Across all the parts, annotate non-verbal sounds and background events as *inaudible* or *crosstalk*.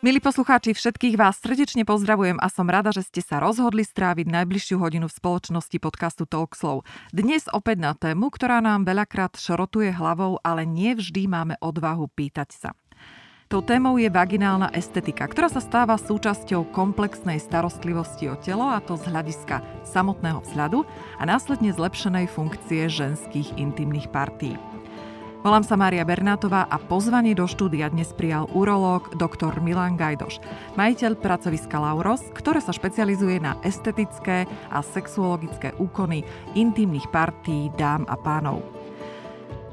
Milí poslucháči, všetkých vás srdečne pozdravujem a som rada, že ste sa rozhodli stráviť najbližšiu hodinu v spoločnosti podcastu Talkslow. Dnes opäť na tému, ktorá nám veľakrát šrotuje hlavou, ale nie vždy máme odvahu pýtať sa. Tou témou je vaginálna estetika, ktorá sa stáva súčasťou komplexnej starostlivosti o telo a to z hľadiska samotného vzhľadu a následne zlepšenej funkcie ženských intimných partí. Volám sa Mária Bernátová a pozvanie do štúdia dnes prijal urológ dr. Milan Gajdoš, majiteľ pracoviska Lauros, ktoré sa špecializuje na estetické a sexuologické úkony intimných partí dám a pánov.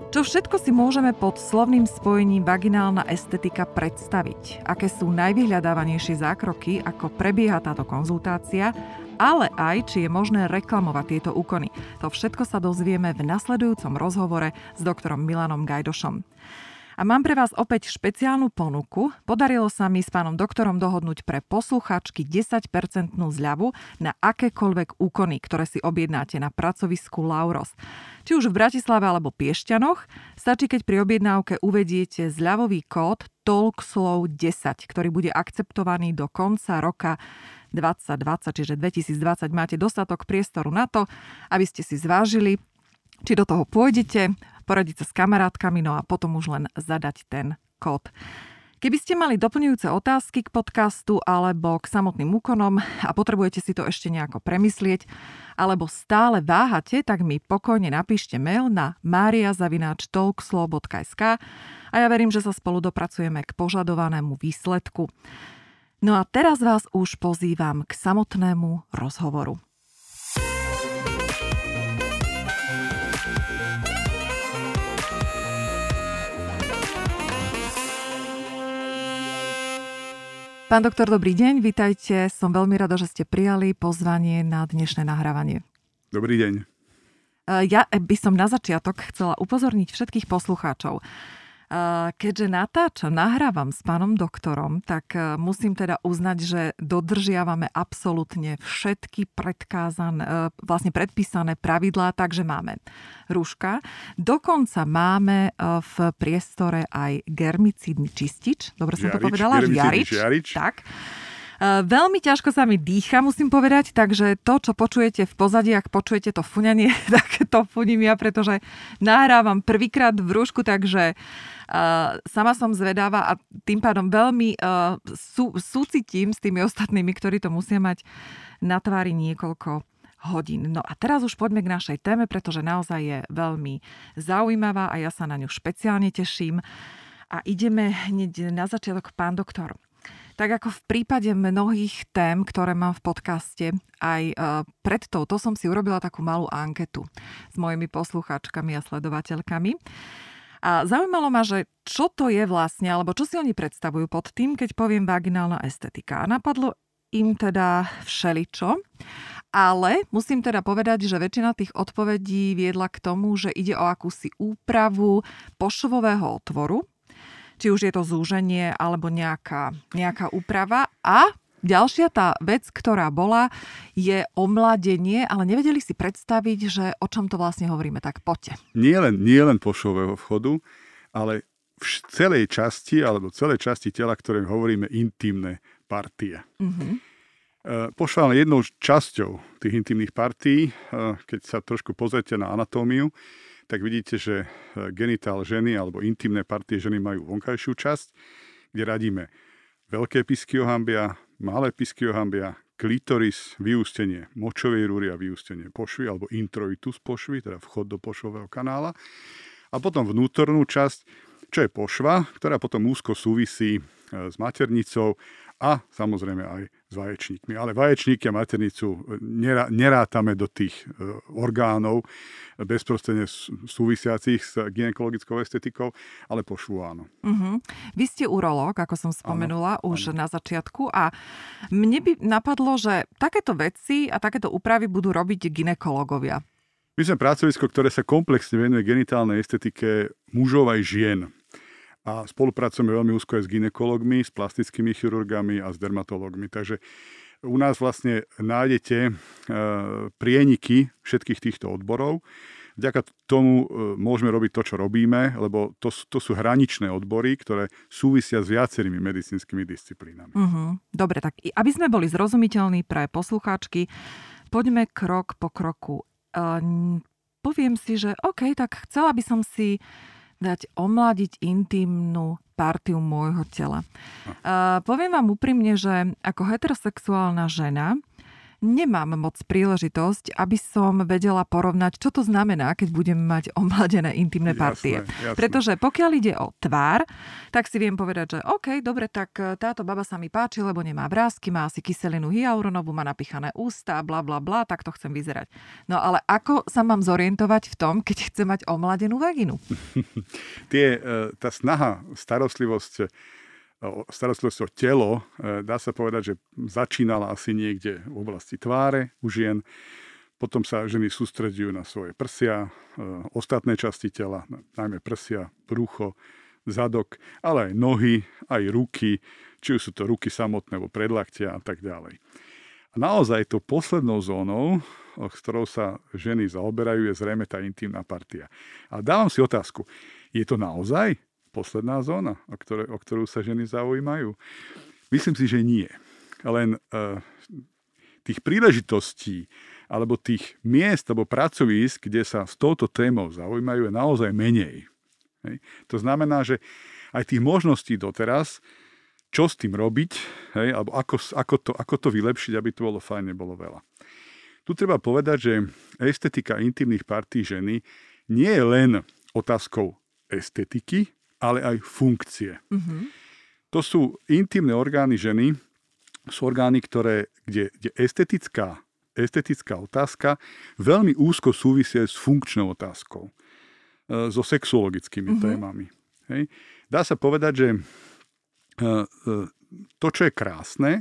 Čo všetko si môžeme pod slovným spojením vaginálna estetika predstaviť? Aké sú najvyhľadávanejšie zákroky, ako prebieha táto konzultácia ale aj či je možné reklamovať tieto úkony. To všetko sa dozvieme v nasledujúcom rozhovore s doktorom Milanom Gajdošom. A mám pre vás opäť špeciálnu ponuku. Podarilo sa mi s pánom doktorom dohodnúť pre posluchačky 10% zľavu na akékoľvek úkony, ktoré si objednáte na pracovisku Lauros. Či už v Bratislave alebo Piešťanoch, stačí, keď pri objednávke uvediete zľavový kód TalkSlow10, ktorý bude akceptovaný do konca roka 2020, čiže 2020 máte dostatok priestoru na to, aby ste si zvážili, či do toho pôjdete, poradiť sa s kamarátkami, no a potom už len zadať ten kód. Keby ste mali doplňujúce otázky k podcastu alebo k samotným úkonom a potrebujete si to ešte nejako premyslieť, alebo stále váhate, tak mi pokojne napíšte mail na mariazavináčtalkslow.sk a ja verím, že sa spolu dopracujeme k požadovanému výsledku. No a teraz vás už pozývam k samotnému rozhovoru. Pán doktor, dobrý deň, vítajte. Som veľmi rada, že ste prijali pozvanie na dnešné nahrávanie. Dobrý deň. Ja by som na začiatok chcela upozorniť všetkých poslucháčov. Keďže natáčam, nahrávam s pánom doktorom, tak e, musím teda uznať, že dodržiavame absolútne všetky predkázané, e, vlastne predpísané pravidlá, takže máme rúška. Dokonca máme e, v priestore aj germicídny čistič. Dobre som to povedala? Žiarič. žiarič. Tak. Veľmi ťažko sa mi dýcha, musím povedať, takže to, čo počujete v pozadí, ak počujete to fuňanie, *laughs* tak to funím ja, pretože nahrávam prvýkrát v rúšku, takže uh, sama som zvedáva a tým pádom veľmi uh, sú, súcitím s tými ostatnými, ktorí to musia mať na tvári niekoľko hodín. No a teraz už poďme k našej téme, pretože naozaj je veľmi zaujímavá a ja sa na ňu špeciálne teším. A ideme hneď na začiatok, pán doktor. Tak ako v prípade mnohých tém, ktoré mám v podcaste, aj e, pred touto som si urobila takú malú anketu s mojimi poslucháčkami a sledovateľkami. A zaujímalo ma, že čo to je vlastne, alebo čo si oni predstavujú pod tým, keď poviem vaginálna estetika. A napadlo im teda všeličo. Ale musím teda povedať, že väčšina tých odpovedí viedla k tomu, že ide o akúsi úpravu pošvového otvoru, či už je to zúženie alebo nejaká, nejaká úprava. A Ďalšia tá vec, ktorá bola, je omladenie, ale nevedeli si predstaviť, že o čom to vlastne hovoríme, tak poďte. Nie len, nie len pošového vchodu, ale v celej časti, alebo celej časti tela, ktoré hovoríme intimné partie. Mm-hmm. Pošva jednou časťou tých intimných partí, e, keď sa trošku pozrite na anatómiu, tak vidíte, že e, genitál ženy alebo intimné partie ženy majú vonkajšiu časť, kde radíme veľké pisky ohambia, malé pisky ohambia, klitoris, vyústenie močovej rúry a vyústenie pošvy alebo introitus pošvy, teda vchod do pošvového kanála. A potom vnútornú časť, čo je pošva, ktorá potom úzko súvisí e, s maternicou a samozrejme aj s vaječníkmi. Ale vaječníky a maternicu nerátame do tých e, orgánov bezprostredne súvisiacich s ginekologickou estetikou, ale pošvu áno. Uh-huh. Vy ste urológ, ako som spomenula áno, už áno. na začiatku a mne by napadlo, že takéto veci a takéto úpravy budú robiť ginekológovia. My sme pracovisko, ktoré sa komplexne venuje genitálnej estetike mužov aj žien a spolupracujeme veľmi úzko aj s ginekologmi, s plastickými chirurgami a s dermatologmi. Takže u nás vlastne nájdete e, prieniky všetkých týchto odborov vďaka tomu e, môžeme robiť to, čo robíme, lebo to, to sú hraničné odbory, ktoré súvisia s viacerými medicínskymi disciplínami. Uh-huh. Dobre, tak aby sme boli zrozumiteľní pre poslucháčky, poďme krok po kroku. Uh, poviem si, že OK, tak chcela by som si dať omladiť intimnú partiu môjho tela. Uh, poviem vám úprimne, že ako heterosexuálna žena nemám moc príležitosť, aby som vedela porovnať, čo to znamená, keď budem mať omladené intimné partie. Jasné, jasné. Pretože pokiaľ ide o tvár, tak si viem povedať, že OK, dobre, tak e, táto baba sa mi páči, lebo nemá vrázky, má asi kyselinu hyaluronovú, má napichané ústa, bla bla bla, tak to chcem vyzerať. No ale ako sa mám zorientovať v tom, keď chcem mať omladenú vaginu? *laughs* Tie, e, tá snaha, starostlivosť starostlivosť o telo, e, dá sa povedať, že začínala asi niekde v oblasti tváre u žien, potom sa ženy sústredujú na svoje prsia, e, ostatné časti tela, najmä prsia, brucho, zadok, ale aj nohy, aj ruky, či už sú to ruky samotné, alebo predlaktia a tak ďalej. A naozaj to poslednou zónou, s ktorou sa ženy zaoberajú, je zrejme tá intimná partia. A dávam si otázku, je to naozaj? Posledná zóna, o, ktoré, o ktorú sa ženy zaujímajú? Myslím si, že nie. Len uh, tých príležitostí alebo tých miest alebo pracovísk, kde sa s touto témou zaujímajú, je naozaj menej. Hej. To znamená, že aj tých možností doteraz, čo s tým robiť, hej, alebo ako, ako, to, ako to vylepšiť, aby to bolo fajn, nebolo veľa. Tu treba povedať, že estetika intimných partí ženy nie je len otázkou estetiky, ale aj funkcie. Mm-hmm. To sú intimné orgány ženy, sú orgány, ktoré, kde, kde estetická, estetická otázka veľmi úzko súvisie s funkčnou otázkou, e, so sexuologickými mm-hmm. témami. Hej. Dá sa povedať, že e, e, to, čo je krásne,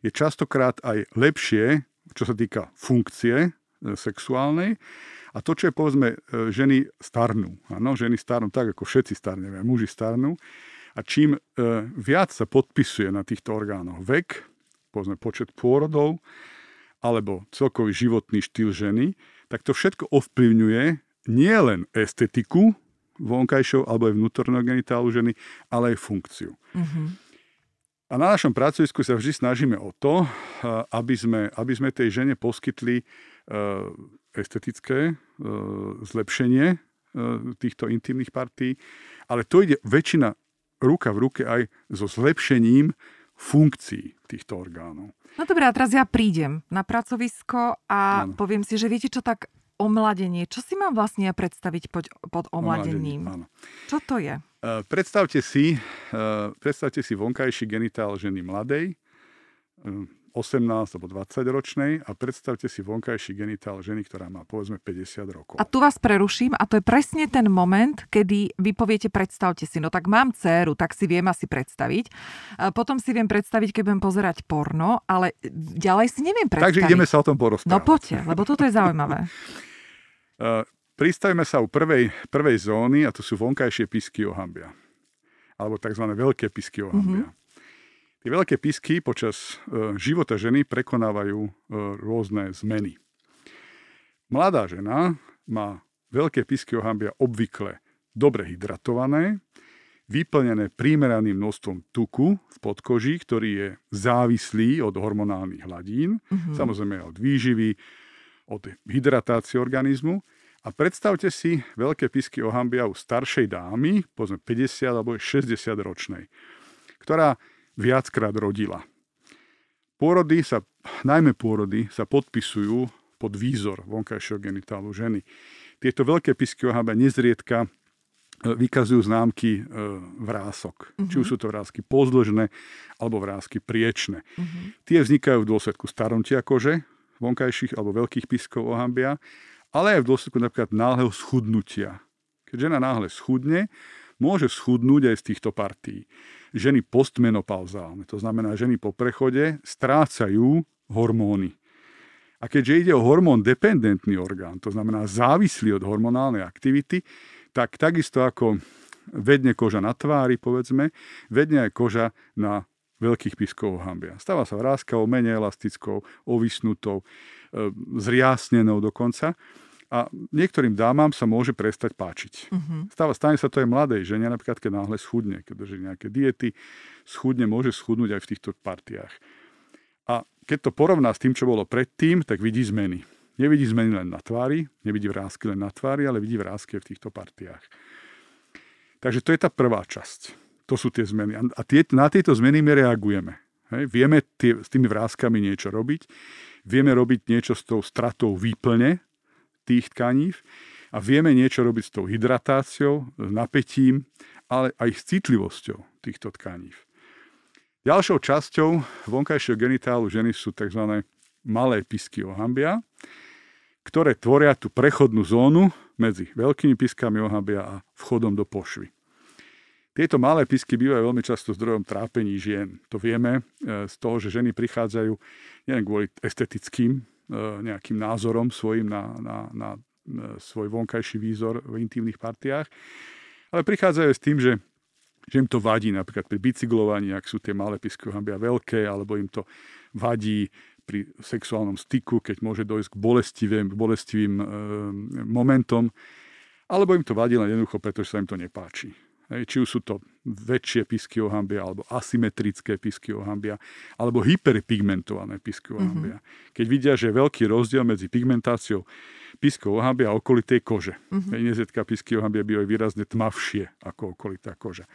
je častokrát aj lepšie, čo sa týka funkcie sexuálnej, a to, čo je, povedzme, e, ženy starnú. Áno, ženy starnú tak, ako všetci starneme, muži starnú. A čím e, viac sa podpisuje na týchto orgánoch vek, povedzme počet pôrodov, alebo celkový životný štýl ženy, tak to všetko ovplyvňuje nielen estetiku vonkajšou alebo aj vnútorného genitálu ženy, ale aj funkciu. Mm-hmm. A na našom pracovisku sa vždy snažíme o to, aby sme, aby sme tej žene poskytli estetické zlepšenie týchto intimných partí, ale to ide väčšina ruka v ruke aj so zlepšením funkcií týchto orgánov. No dobré, a teraz ja prídem na pracovisko a ano. poviem si, že viete čo, tak omladenie. Čo si mám vlastne predstaviť pod, pod omladením? Omladenie, Čo to je? Uh, predstavte si, uh, predstavte si vonkajší genitál ženy mladej, uh, 18 alebo 20 ročnej a predstavte si vonkajší genitál ženy, ktorá má povedzme 50 rokov. A tu vás preruším a to je presne ten moment, kedy vy poviete predstavte si, no tak mám dceru, tak si viem asi predstaviť. A potom si viem predstaviť, keď budem pozerať porno, ale ďalej si neviem predstaviť. Takže ideme sa o tom porozprávať. No poďte, lebo toto je zaujímavé. *laughs* *laughs* Uh, pristavíme sa u prvej, prvej zóny a to sú vonkajšie pisky ohambia. Alebo tzv. veľké pisky ohambia. Mm-hmm. Tie veľké pisky počas uh, života ženy prekonávajú uh, rôzne zmeny. Mladá žena má veľké pisky ohambia obvykle dobre hydratované, vyplnené prímeraným množstvom tuku v podkoži, ktorý je závislý od hormonálnych hladín, mm-hmm. samozrejme od výživy, od hydratácie organizmu. A predstavte si veľké pisky ohambia u staršej dámy, povedzme 50 alebo 60 ročnej, ktorá viackrát rodila. Pôrody sa, najmä pôrody sa podpisujú pod výzor vonkajšieho genitálu ženy. Tieto veľké pisky ohambia nezriedka e, vykazujú známky e, vrások. Uh-huh. Či už sú to vrázky pozdĺžne alebo vrázky priečne. Uh-huh. Tie vznikajú v dôsledku starnutia kože, vonkajších alebo veľkých piskov ohambia, ale aj v dôsledku napríklad náhleho schudnutia. Keď žena náhle schudne, môže schudnúť aj z týchto partí. Ženy postmenopauzálne, to znamená ženy po prechode, strácajú hormóny. A keďže ide o hormón dependentný orgán, to znamená závislý od hormonálnej aktivity, tak takisto ako vedne koža na tvári, povedzme, vedne aj koža na veľkých piskov hambia. Stáva sa vrázkou, menej elastickou, ovysnutou, e, zriasnenou dokonca. A niektorým dámam sa môže prestať páčiť. Uh-huh. Stáva, stane sa to aj mladej žene, napríklad keď náhle schudne, keď drží nejaké diety, schudne, môže schudnúť aj v týchto partiách. A keď to porovná s tým, čo bolo predtým, tak vidí zmeny. Nevidí zmeny len na tvári, nevidí vrázky len na tvári, ale vidí vrázky v týchto partiách. Takže to je tá prvá časť. To sú tie zmeny. A tie, na tieto zmeny my reagujeme. Hej? Vieme tie, s tými vrázkami niečo robiť. Vieme robiť niečo s tou stratou výplne tých tkaní a vieme niečo robiť s tou hydratáciou, s napätím, ale aj s citlivosťou týchto tkaní. Ďalšou časťou vonkajšieho genitálu ženy sú tzv. malé pisky ohambia, ktoré tvoria tú prechodnú zónu medzi veľkými piskami ohambia a vchodom do pošvy. Tieto malé pisky bývajú veľmi často zdrojom trápení žien. To vieme e, z toho, že ženy prichádzajú nielen kvôli estetickým nejakým názorom svojim na, na, na e, svoj vonkajší výzor v intimných partiách, ale prichádzajú s tým, že, že im to vadí napríklad pri bicyklovaní, ak sú tie malé pisky hambia veľké, alebo im to vadí pri sexuálnom styku, keď môže dojsť k bolestivým, bolestivým e, momentom, alebo im to vadí len jednoducho, pretože sa im to nepáči. Či už sú to väčšie pisky ohambia, alebo asymetrické pisky ohambia, alebo hyperpigmentované pisky ohambia. Mm-hmm. Keď vidia, že je veľký rozdiel medzi pigmentáciou piskov ohambia a okolitej kože. Mm-hmm. Nezetka pisky ohambia bývajú výrazne tmavšie ako okolitá koža.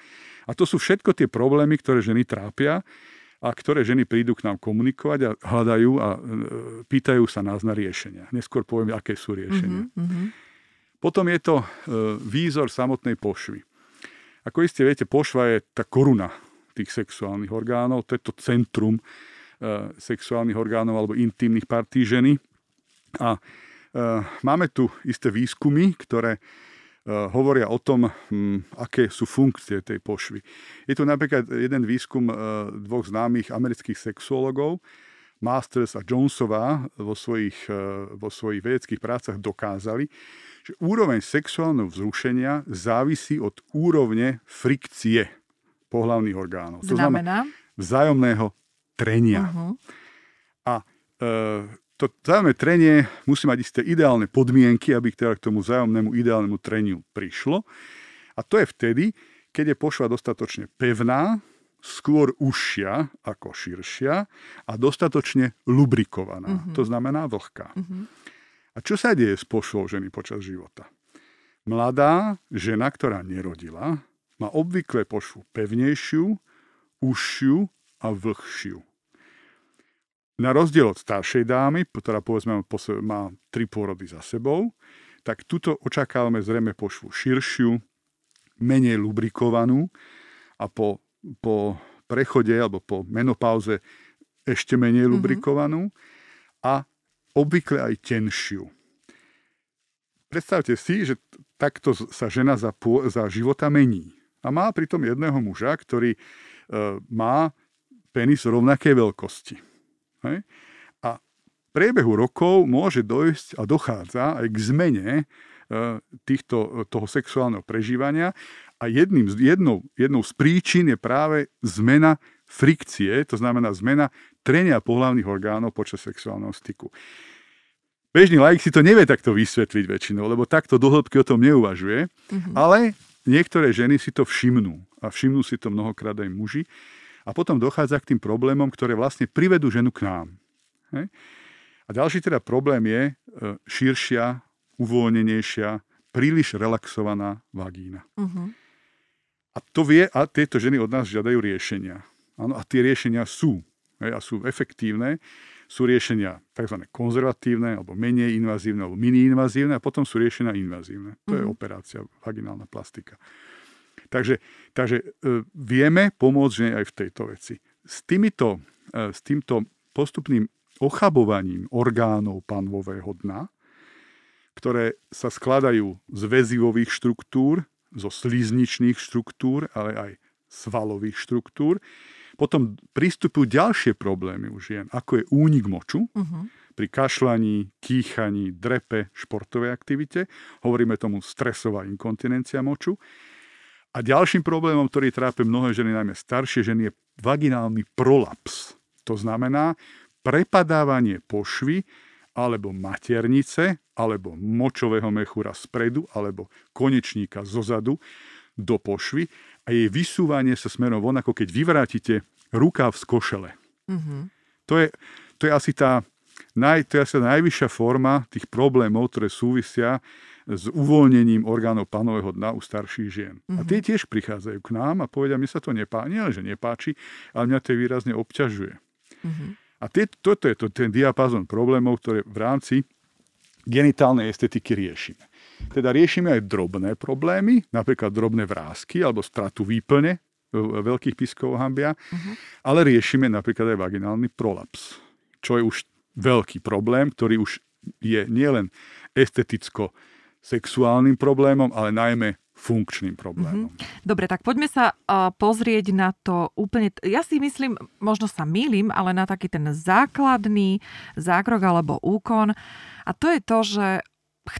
A to sú všetko tie problémy, ktoré ženy trápia a ktoré ženy prídu k nám komunikovať a hľadajú a e, pýtajú sa nás na riešenia. Neskôr poviem, aké sú riešenia. Mm-hmm. Potom je to e, výzor samotnej pošvy. Ako iste viete, pošva je tá koruna tých sexuálnych orgánov, to je to centrum e, sexuálnych orgánov alebo intimných partí ženy. A e, máme tu isté výskumy, ktoré e, hovoria o tom, m, aké sú funkcie tej pošvy. Je tu napríklad jeden výskum dvoch známych amerických sexuologov, Masters a Jonesová vo svojich, vo svojich vedeckých prácach dokázali, že úroveň sexuálneho vzrušenia závisí od úrovne frikcie pohlavných orgánov. To znamená? vzájomného trenia. Uh-huh. A e, to vzájomné trenie musí mať isté ideálne podmienky, aby teda k tomu vzájomnému ideálnemu treniu prišlo. A to je vtedy, keď je pošva dostatočne pevná, skôr užšia ako širšia a dostatočne lubrikovaná. Uh-huh. To znamená vlhká. Uh-huh. A čo sa deje s pošvou ženy počas života? Mladá žena, ktorá nerodila, má obvykle pošvu pevnejšiu, užšiu a vlhšiu. Na rozdiel od staršej dámy, ktorá povedzme má tri pôrody za sebou, tak tuto očakávame zrejme pošvu širšiu, menej lubrikovanú a po, po prechode alebo po menopauze ešte menej mm-hmm. lubrikovanú a obvykle aj tenšiu. Predstavte si, že takto sa žena za, za života mení. A má pritom jedného muža, ktorý e, má penis rovnakej veľkosti. Hej? A v priebehu rokov môže dojsť a dochádza aj k zmene e, týchto, toho sexuálneho prežívania a jedným, jednou, jednou z príčin je práve zmena frikcie, to znamená zmena trenia pohľavných orgánov počas sexuálneho styku. Bežný laik si to nevie takto vysvetliť väčšinou, lebo takto dohlbky o tom neuvažuje, mm-hmm. ale niektoré ženy si to všimnú a všimnú si to mnohokrát aj muži a potom dochádza k tým problémom, ktoré vlastne privedú ženu k nám. Hej? A ďalší teda problém je e, širšia, uvoľnenejšia, príliš relaxovaná vagína. Uh-huh. A to vie, a tieto ženy od nás žiadajú riešenia. Áno, a tie riešenia sú. A sú efektívne sú riešenia tzv. konzervatívne, alebo menej invazívne, alebo mini-invazívne a potom sú riešenia invazívne. To je mhm. operácia, vaginálna plastika. Takže, takže e, vieme pomôcť aj v tejto veci. S, týmito, e, s týmto postupným ochabovaním orgánov panvového dna, ktoré sa skladajú z väzivových štruktúr, zo slizničných štruktúr, ale aj svalových štruktúr, potom pristupujú ďalšie problémy u žien, ako je únik moču, uh-huh. pri kašľaní, kýchaní, drepe, športovej aktivite. Hovoríme tomu stresová inkontinencia moču. A ďalším problémom, ktorý trápe mnohé ženy, najmä staršie ženy, je vaginálny prolaps. To znamená prepadávanie pošvy alebo maternice, alebo močového mechúra spredu, alebo konečníka zozadu do pošvy a jej vysúvanie sa smerom von, ako keď vyvrátite rukáv z košele. Mm-hmm. To, je, to je asi tá, naj, to je asi tá najvyššia forma tých problémov, ktoré súvisia s uvoľnením orgánov panového dna u starších žien. Mm-hmm. A tie mhm. tiež prichádzajú k nám a povedia, mi sa to nepáči, nie že nepáči, ale mňa to výrazne obťažuje. Mm-hmm. A tie, toto je to, ten diapazon problémov, ktoré v rámci genitálnej estetiky riešime. Teda riešime aj drobné problémy, napríklad drobné vrázky alebo stratu výplne veľkých piskov hambia, uh-huh. ale riešime napríklad aj vaginálny prolaps, čo je už veľký problém, ktorý už je nielen esteticko sexuálnym problémom, ale najmä funkčným problémom. Mm-hmm. Dobre, tak poďme sa uh, pozrieť na to úplne, ja si myslím, možno sa mýlim, ale na taký ten základný zákrok alebo úkon. A to je to, že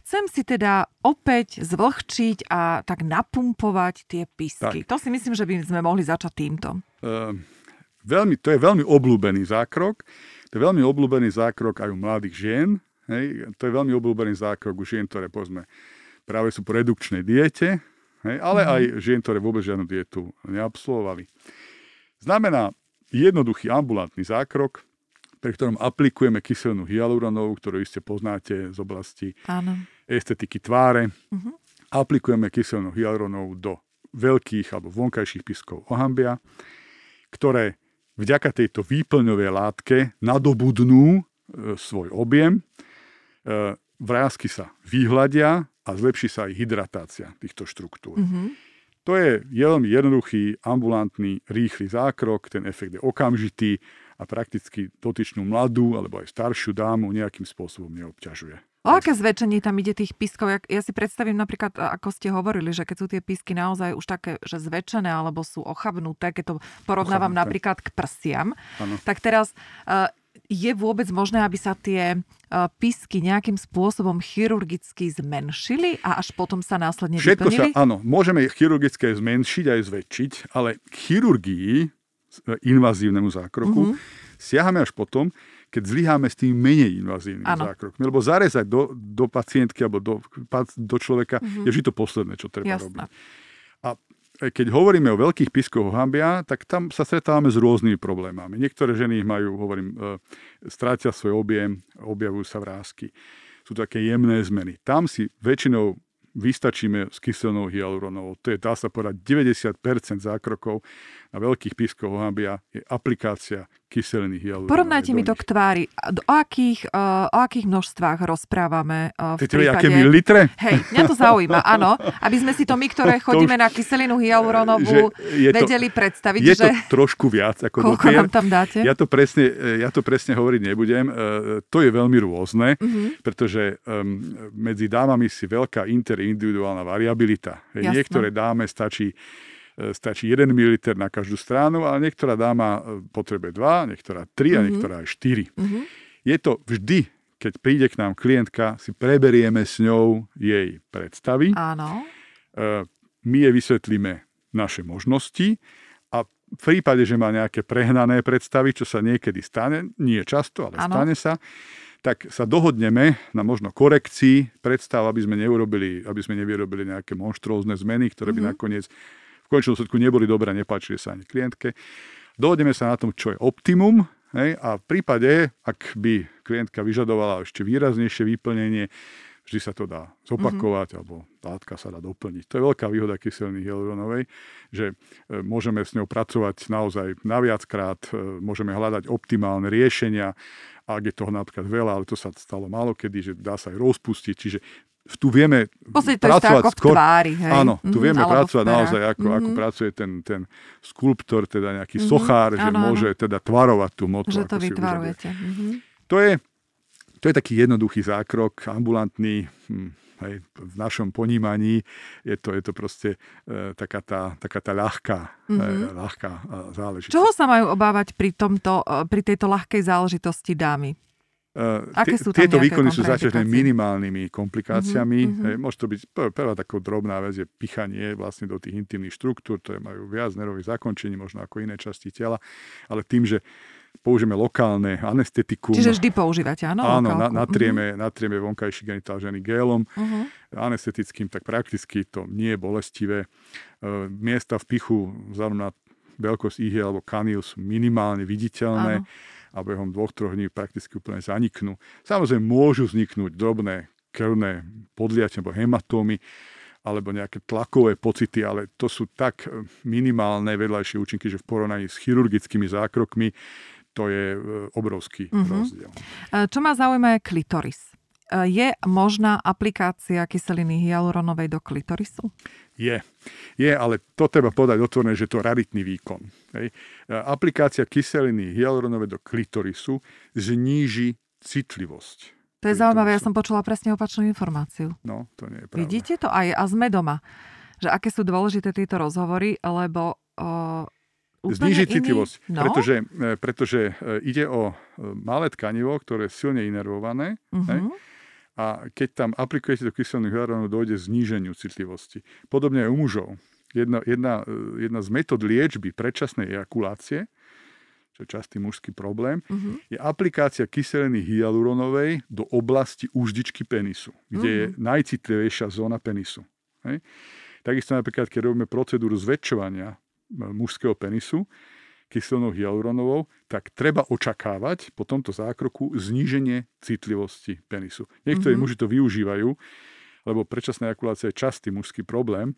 chcem si teda opäť zvlhčiť a tak napumpovať tie pisky. Tak. To si myslím, že by sme mohli začať týmto. Uh, veľmi, to je veľmi obľúbený zákrok. To je veľmi obľúbený zákrok aj u mladých žien, Hej, to je veľmi obľúbený zákrok u žien, ktoré povedzme práve sú po redukčnej diete, hej, ale mm. aj žien, ktoré vôbec žiadnu dietu neabsolvovali. Znamená jednoduchý ambulantný zákrok, pri ktorom aplikujeme kyselnú hyaluronovú, ktorú iste poznáte z oblasti Áno. estetiky tváre. Uh-huh. Aplikujeme kyselnú hyaluronovú do veľkých alebo vonkajších piskov ohambia, ktoré vďaka tejto výplňovej látke nadobudnú e, svoj objem E, vrázky sa vyhľadia a zlepší sa aj hydratácia týchto štruktúr. Mm-hmm. To je veľmi jednoduchý, ambulantný, rýchly zákrok, ten efekt je okamžitý a prakticky dotyčnú mladú alebo aj staršiu dámu nejakým spôsobom neobťažuje. O aké zväčšenie tam ide tých pískov? Ja, ja si predstavím napríklad, ako ste hovorili, že keď sú tie písky naozaj už také, že zväčšené alebo sú ochabnuté, keď to porovnávam ochabnuté. napríklad k prsiam, ano. tak teraz uh, je vôbec možné, aby sa tie písky nejakým spôsobom chirurgicky zmenšili a až potom sa následne Všetko vyplnili? sa, áno, môžeme ich chirurgicky zmenšiť aj zväčšiť, ale k chirurgii, invazívnemu zákroku, mm-hmm. siahame až potom, keď zlyháme s tým menej invazívnym ano. zákrokmi. Lebo zarezať do, do pacientky alebo do, do človeka mm-hmm. je vždy to posledné, čo treba Jasná. robiť. A keď hovoríme o veľkých piskoch hambia, tak tam sa stretávame s rôznymi problémami. Niektoré ženy ich majú, hovorím, e, strátia svoj objem, objavujú sa vrázky. Sú také jemné zmeny. Tam si väčšinou vystačíme s kyselnou hyaluronovou. To je, dá sa povedať, 90% zákrokov na veľkých pískoch hambia je aplikácia kyseliných hyaluronových. Porovnajte mi to k tvári. O akých, uh, o akých množstvách rozprávame uh, v Ty prípade... aké mililitre? Hej, mňa to zaujíma, áno. Aby sme si to my, ktoré chodíme už, na kyselinu hyaluronovú, vedeli to, predstaviť, je že... Je to trošku viac ako Koľko dopier. nám tam dáte? Ja to presne, ja to presne hovoriť nebudem. Uh, to je veľmi rôzne, uh-huh. pretože um, medzi dámami si veľká interindividuálna variabilita. Niektoré dáme stačí E, stačí 1 ml na každú stranu, ale niektorá dáma e, potrebuje 2, niektorá 3 mm-hmm. a mhm. niektorá aj 4. Mm-hmm. Je to vždy, keď príde k nám klientka, si preberieme s ňou jej predstavy. Áno. E, my jej vysvetlíme naše možnosti a v prípade, že má nejaké prehnané predstavy, čo sa niekedy stane, nie často, ale ano. stane sa, tak sa dohodneme na možno korekcii predstav, aby sme, neurobili, aby sme nevyrobili nejaké monštrózne zmeny, ktoré by mm-hmm. nakoniec v končnom dôsledku neboli dobré, nepáčili sa ani klientke. Dohodneme sa na tom, čo je optimum hej, a v prípade, ak by klientka vyžadovala ešte výraznejšie vyplnenie, vždy sa to dá zopakovať, mm-hmm. alebo látka sa dá doplniť. To je veľká výhoda kyselných hyaluronovej, že e, môžeme s ňou pracovať naozaj naviackrát, e, môžeme hľadať optimálne riešenia, ak je toho napríklad veľa, ale to sa stalo málo kedy, že dá sa aj rozpustiť, čiže tu vieme Posledy to pracovať ako skôr, tvári, hej? Áno, tu mm, vieme pracovať naozaj, ako, mm-hmm. ako pracuje ten, ten skulptor, teda nejaký mm-hmm. sochár, že áno, môže áno. teda tvarovať tú motu. Že to vytvarujete. Mm-hmm. To, je, to je taký jednoduchý zákrok, ambulantný, hm, hej, v našom ponímaní je to, je to proste e, taká, tá, taká tá ľahká, mm-hmm. e, ľahká e, záležitosť. Čoho sa majú obávať pri, tomto, e, pri tejto ľahkej záležitosti dámy? Aké sú tieto výkony sú zaťažené minimálnymi komplikáciami. Mm-hmm. Môže to byť prvá taká drobná vec je pichanie vlastne do tých intimných štruktúr, ktoré majú viac nervových zakončení, možno ako iné časti tela, ale tým, že použijeme lokálne anestetikum. Čiže vždy používate, áno? Áno, na, natrieme, uh-huh. natrieme vonkajší genitál ženy gélom, uh-huh. anestetickým, tak prakticky to nie je bolestivé. E, miesta v pichu, vzhľadom na veľkosť ihie alebo kaníl sú minimálne viditeľné áno. A behom dvoch, troch dní prakticky úplne zaniknú. Samozrejme môžu vzniknúť drobné krvné podliatie alebo hematómy, alebo nejaké tlakové pocity, ale to sú tak minimálne vedľajšie účinky, že v porovnaní s chirurgickými zákrokmi to je e, obrovský uh-huh. rozdiel. E, čo ma zaujíma je klitoris. Je možná aplikácia kyseliny hyaluronovej do klitorisu? Je. Je, ale to treba povedať otvorené, že to raritný výkon. Hej. Aplikácia kyseliny hyaluronovej do klitorisu zníži citlivosť. To je zaujímavé, ja som počula presne opačnú informáciu. No, to nie je pravda. Vidíte to aj a sme doma. Že aké sú dôležité tieto rozhovory, lebo Znížiť citlivosť, no? pretože, e, pretože e, ide o e, malé tkanivo, ktoré je silne inervované. Uh-huh. Hej? A keď tam aplikujete do kyselných hyalurónu, dojde zníženiu citlivosti. Podobne aj u mužov. Jedna, jedna, jedna z metód liečby predčasnej ejakulácie, čo je častý mužský problém, uh-huh. je aplikácia kyseliny hyaluronovej do oblasti úždičky penisu, kde uh-huh. je najcitlivejšia zóna penisu. Hej? Takisto napríklad, keď robíme procedúru zväčšovania mužského penisu kyselnou hyaluronovou, tak treba očakávať po tomto zákroku zníženie citlivosti penisu. Niektorí mm-hmm. muži to využívajú, lebo predčasná ejakulácia je častý mužský problém,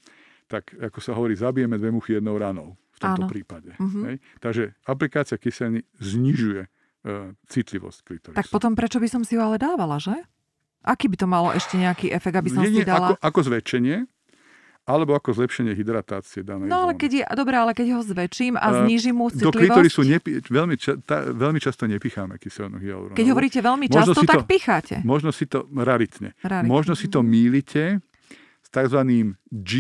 tak ako sa hovorí, zabijeme dve muchy jednou ranou v tomto Áno. prípade. Mm-hmm. Hej? Takže aplikácia kyseliny znižuje e, citlivosť klitorisu. Tak potom prečo by som si ju ale dávala, že? Aký by to malo ešte nejaký efekt, aby som nie, si dala? Ako, ako zväčšenie, alebo ako zlepšenie hydratácie danej No ale keď je, dobré, ale keď ho zväčším a uh, znížim mu citlivosť... Do klitorisu nepi, veľmi, ča, ta, veľmi často nepicháme kyselnú hyaluronovú. Keď hovoríte veľmi často, to, tak picháte. Možno si to raritne. raritne. Možno si to mýlite s tzv. G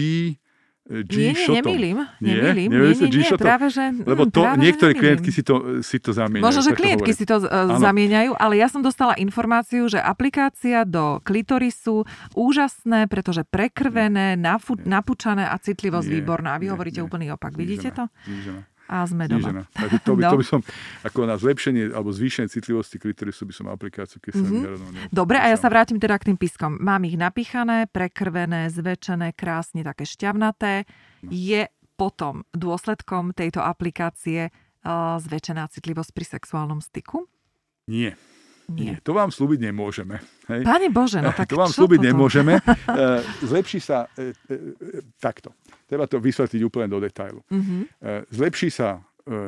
G nie, nemýlim. Nie, nemýlim. Nie, nie, nie, nie, práve, že... Lebo to, práve, niektoré klientky si to, si to zamieňajú. Možno, že klientky si to uh, zamieňajú, ale ja som dostala informáciu, že aplikácia do klitorisu úžasné, pretože prekrvené, nafu, napučané a citlivosť nie, výborná. A vy nie, hovoríte nie, úplný opak. Vidíte to? Znížená a sme doma. Takže to by, *laughs* no. to by som, ako na zlepšenie alebo zvýšenie citlivosti klitorisu by som aplikáciu kyseliny mm-hmm. Dobre, a ja sa vrátim teda k tým piskom. Mám ich napichané, prekrvené, zväčšené, krásne také šťavnaté. No. Je potom dôsledkom tejto aplikácie uh, zväčšená citlivosť pri sexuálnom styku? Nie. Nie. Nie. To vám slúbiť nemôžeme. Hej? Pane Bože, no *laughs* tak To vám slúbiť toto? nemôžeme. *laughs* E, zlepší sa e, e, takto. Treba to vysvetliť úplne do detailu. Mm-hmm. Zlepší sa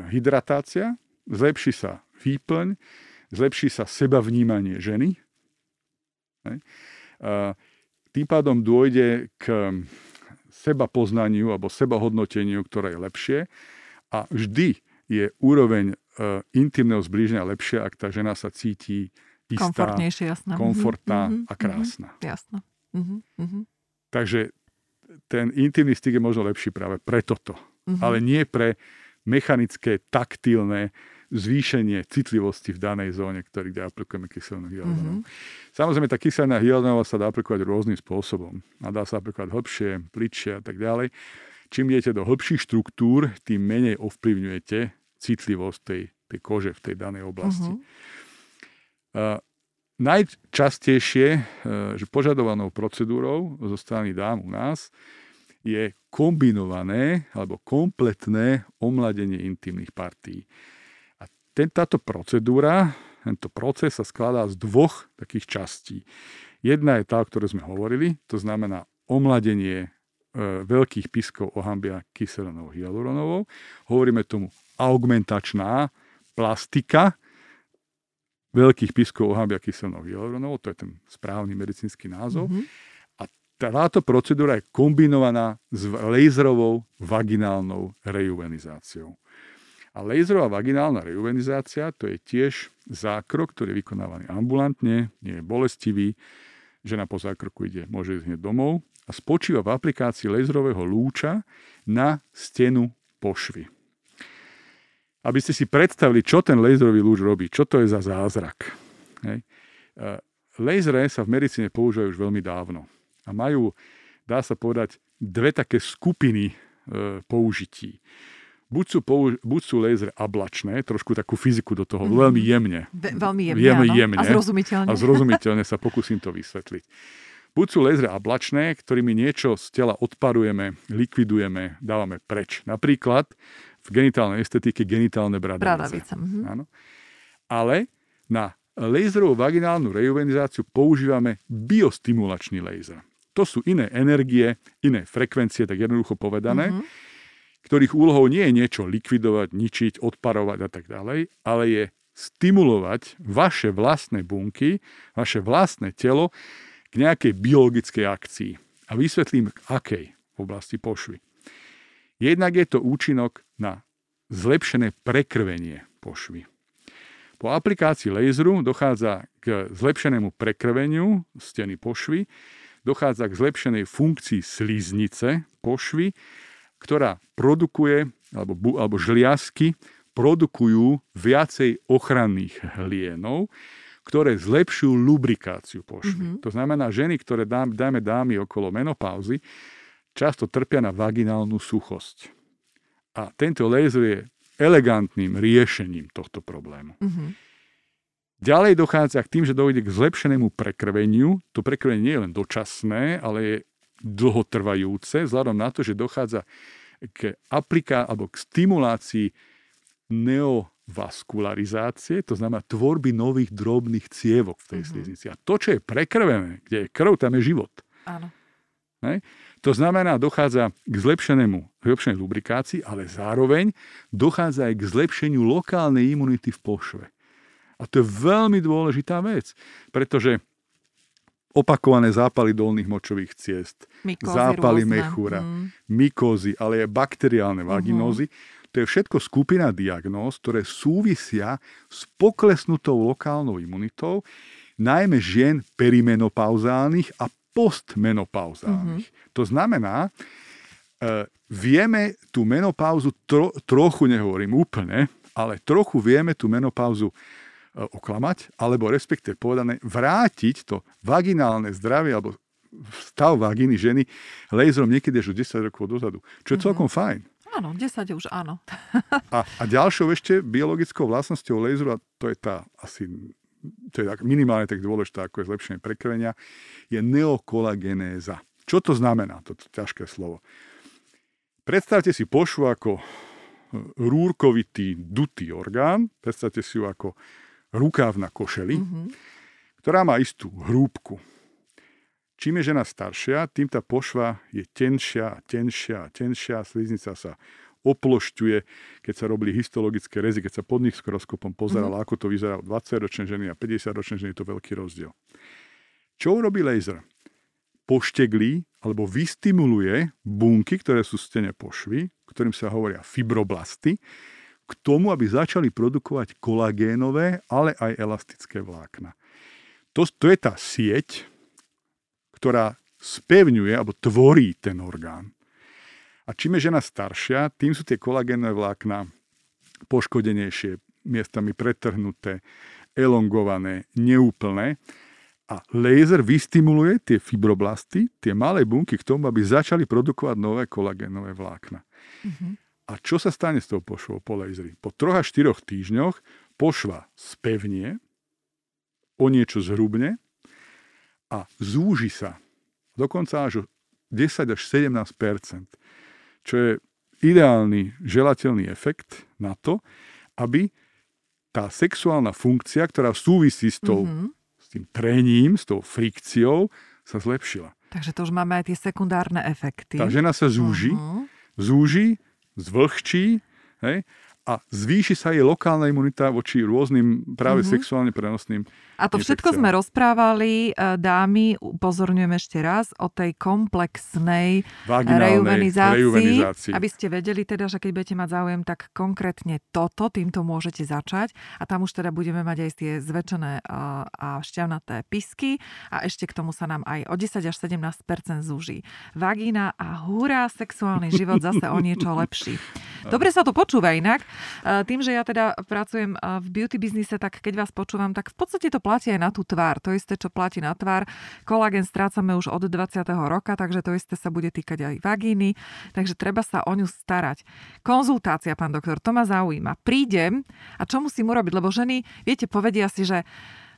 hydratácia, zlepší sa výplň, zlepší sa seba vnímanie ženy. Hej? Tým pádom dôjde k seba poznaniu alebo seba hodnoteniu, ktoré je lepšie a vždy je úroveň intimného zblíženia lepšia, ak tá žena sa cíti istá, jasná. komfortná mm-hmm, a krásna. Mm-hmm, jasná. Mm-hmm, Takže ten intimný styk je možno lepší práve pre toto. Mm-hmm. Ale nie pre mechanické, taktilné zvýšenie citlivosti v danej zóne, ktorý, kde aplikujeme kyselnú hyaluronovú. Mm-hmm. Samozrejme, tá kyselná hyaluronová sa dá aplikovať rôznym spôsobom. A dá sa aplikovať hlbšie, pličšie a tak ďalej. Čím idete do hĺbších štruktúr, tým menej ovplyvňujete citlivosť tej, tej kože v tej danej oblasti. Uh-huh. Uh, najčastejšie, uh, že požadovanou procedúrou zo strany dám u nás je kombinované alebo kompletné omladenie intimných partí. A ten, táto procedúra, tento proces sa skladá z dvoch takých častí. Jedna je tá, o ktorej sme hovorili, to znamená omladenie e, veľkých piskov ohambia kyselinou hyaluronovou. Hovoríme tomu augmentačná plastika veľkých piskov ohambia kyselnou hyaluronovou, to je ten správny medicínsky názov. Mm-hmm. A táto procedúra je kombinovaná s laserovou vaginálnou rejuvenizáciou. A laserová vaginálna rejuvenizácia to je tiež zákrok, ktorý je vykonávaný ambulantne, nie je bolestivý, žena po zákroku ide, môže ísť hneď domov a spočíva v aplikácii laserového lúča na stenu pošvy aby ste si predstavili, čo ten laserový lúč robí, čo to je za zázrak. Hej. E, lasery sa v medicíne používajú už veľmi dávno a majú, dá sa povedať, dve také skupiny e, použití. buď sú, použ- buď sú lasery ablačné, trošku takú fyziku do toho, mm-hmm. veľmi jemne. Ve- veľmi jemne, jemne, áno. jemne. A zrozumiteľne. A zrozumiteľne sa pokúsim to vysvetliť. Buď sú lasery ablačné, ktorými niečo z tela odparujeme, likvidujeme, dávame preč. Napríklad genitálnej estetike genitálne bradavice. Bradavice. Mhm. Áno. Ale na laserovú vaginálnu rejuvenizáciu používame biostimulačný laser. To sú iné energie, iné frekvencie, tak jednoducho povedané, mm-hmm. ktorých úlohou nie je niečo likvidovať, ničiť, odparovať a tak ďalej, ale je stimulovať vaše vlastné bunky, vaše vlastné telo k nejakej biologickej akcii. A vysvetlím, akej v oblasti pošvy. Jednak je to účinok na zlepšené prekrvenie pošvy. Po aplikácii laseru dochádza k zlepšenému prekrveniu steny pošvy, dochádza k zlepšenej funkcii sliznice pošvy, ktorá produkuje, alebo, alebo žliasky produkujú viacej ochranných hlienov, ktoré zlepšujú lubrikáciu pošvy. Mm-hmm. To znamená, ženy, ktoré dám, dajme dámy okolo menopauzy, často trpia na vaginálnu suchosť. A tento laser je elegantným riešením tohto problému. Mm-hmm. Ďalej dochádza k tým, že dojde k zlepšenému prekrveniu. To prekrvenie nie je len dočasné, ale je dlhotrvajúce, vzhľadom na to, že dochádza k apliká alebo k stimulácii neovaskularizácie, to znamená tvorby nových drobných cievok v tej mm-hmm. sliznici. A to, čo je prekrvené, kde je krv, tam je život. Áno. Ne? To znamená, dochádza k zlepšenému, zlepšenej lubrikácii, ale zároveň dochádza aj k zlepšeniu lokálnej imunity v pošve. A to je veľmi dôležitá vec, pretože opakované zápaly dolných močových ciest, Mykózy zápaly rôzne. mechúra, Mm. mykózy, ale aj bakteriálne vaginózy. To je všetko skupina diagnóz, ktoré súvisia s poklesnutou lokálnou imunitou, najmä žien perimenopauzálnych a postmenopauzálnych. To znamená, e, vieme tú menopauzu tro, trochu, nehovorím úplne, ale trochu vieme tú menopauzu e, oklamať, alebo respektíve povedané vrátiť to vaginálne zdravie alebo stav vagíny ženy laserom niekedy až o 10 rokov dozadu. Čo je celkom fajn. Áno, 10 už áno. A, a ďalšou ešte biologickou vlastnosťou laseru, a to je tá asi to je tak minimálne tak dôležité, ako je zlepšenie prekrvenia, je neokolagenéza. Čo to znamená, toto ťažké slovo? Predstavte si pošu ako rúrkovitý, dutý orgán, predstavte si ju ako rukáv na košeli, mm-hmm. ktorá má istú hrúbku. Čím je žena staršia, tým tá pošva je tenšia a tenšia a tenšia, sliznica sa oplošťuje, keď sa robili histologické rezy, keď sa pod nich skroskopom pozerala, mm-hmm. ako to vyzerá u 20-ročnej ženy a 50-ročnej ženy, je to veľký rozdiel. Čo urobí laser? Pošteglí alebo vystimuluje bunky, ktoré sú v stene pošvy, ktorým sa hovoria fibroblasty, k tomu, aby začali produkovať kolagénové, ale aj elastické vlákna. To, to je tá sieť, ktorá spevňuje alebo tvorí ten orgán. A čím je žena staršia, tým sú tie kolagénové vlákna poškodenejšie, miestami pretrhnuté, elongované, neúplné. A laser vystimuluje tie fibroblasty, tie malé bunky k tomu, aby začali produkovať nové kolagénové vlákna. Mm-hmm. A čo sa stane s tou pošvou po laseri? Po troch až štyroch týždňoch pošva spevnie, o niečo zhrubne a zúži sa. Dokonca až o 10 až 17 čo je ideálny, želateľný efekt na to, aby tá sexuálna funkcia, ktorá súvisí s, tou, mm-hmm. s tým trením, s tou frikciou, sa zlepšila. Takže to už máme aj tie sekundárne efekty. Tá žena sa zúži, uh-huh. zúži, zvlhčí hej, a zvýši sa jej lokálna imunita voči rôznym práve mm-hmm. sexuálne prenosným A to všetko sme rozprávali, e, dámy, upozorňujem ešte raz, o tej komplexnej rejuvenizácii. Aby ste vedeli teda, že keď budete mať záujem, tak konkrétne toto, týmto môžete začať. A tam už teda budeme mať aj tie zväčšené e, a šťavnaté pisky a ešte k tomu sa nám aj o 10 až 17% zúži vagína a hurá, sexuálny život zase o niečo lepší. *laughs* Dobre sa to počúva inak. Tým, že ja teda pracujem v beauty biznise, tak keď vás počúvam, tak v podstate to platí aj na tú tvár. To isté, čo platí na tvár. Kolagen strácame už od 20. roka, takže to isté sa bude týkať aj vagíny, takže treba sa o ňu starať. Konzultácia, pán doktor, to ma zaujíma. Prídem a čo musím urobiť? Lebo ženy, viete, povedia si, že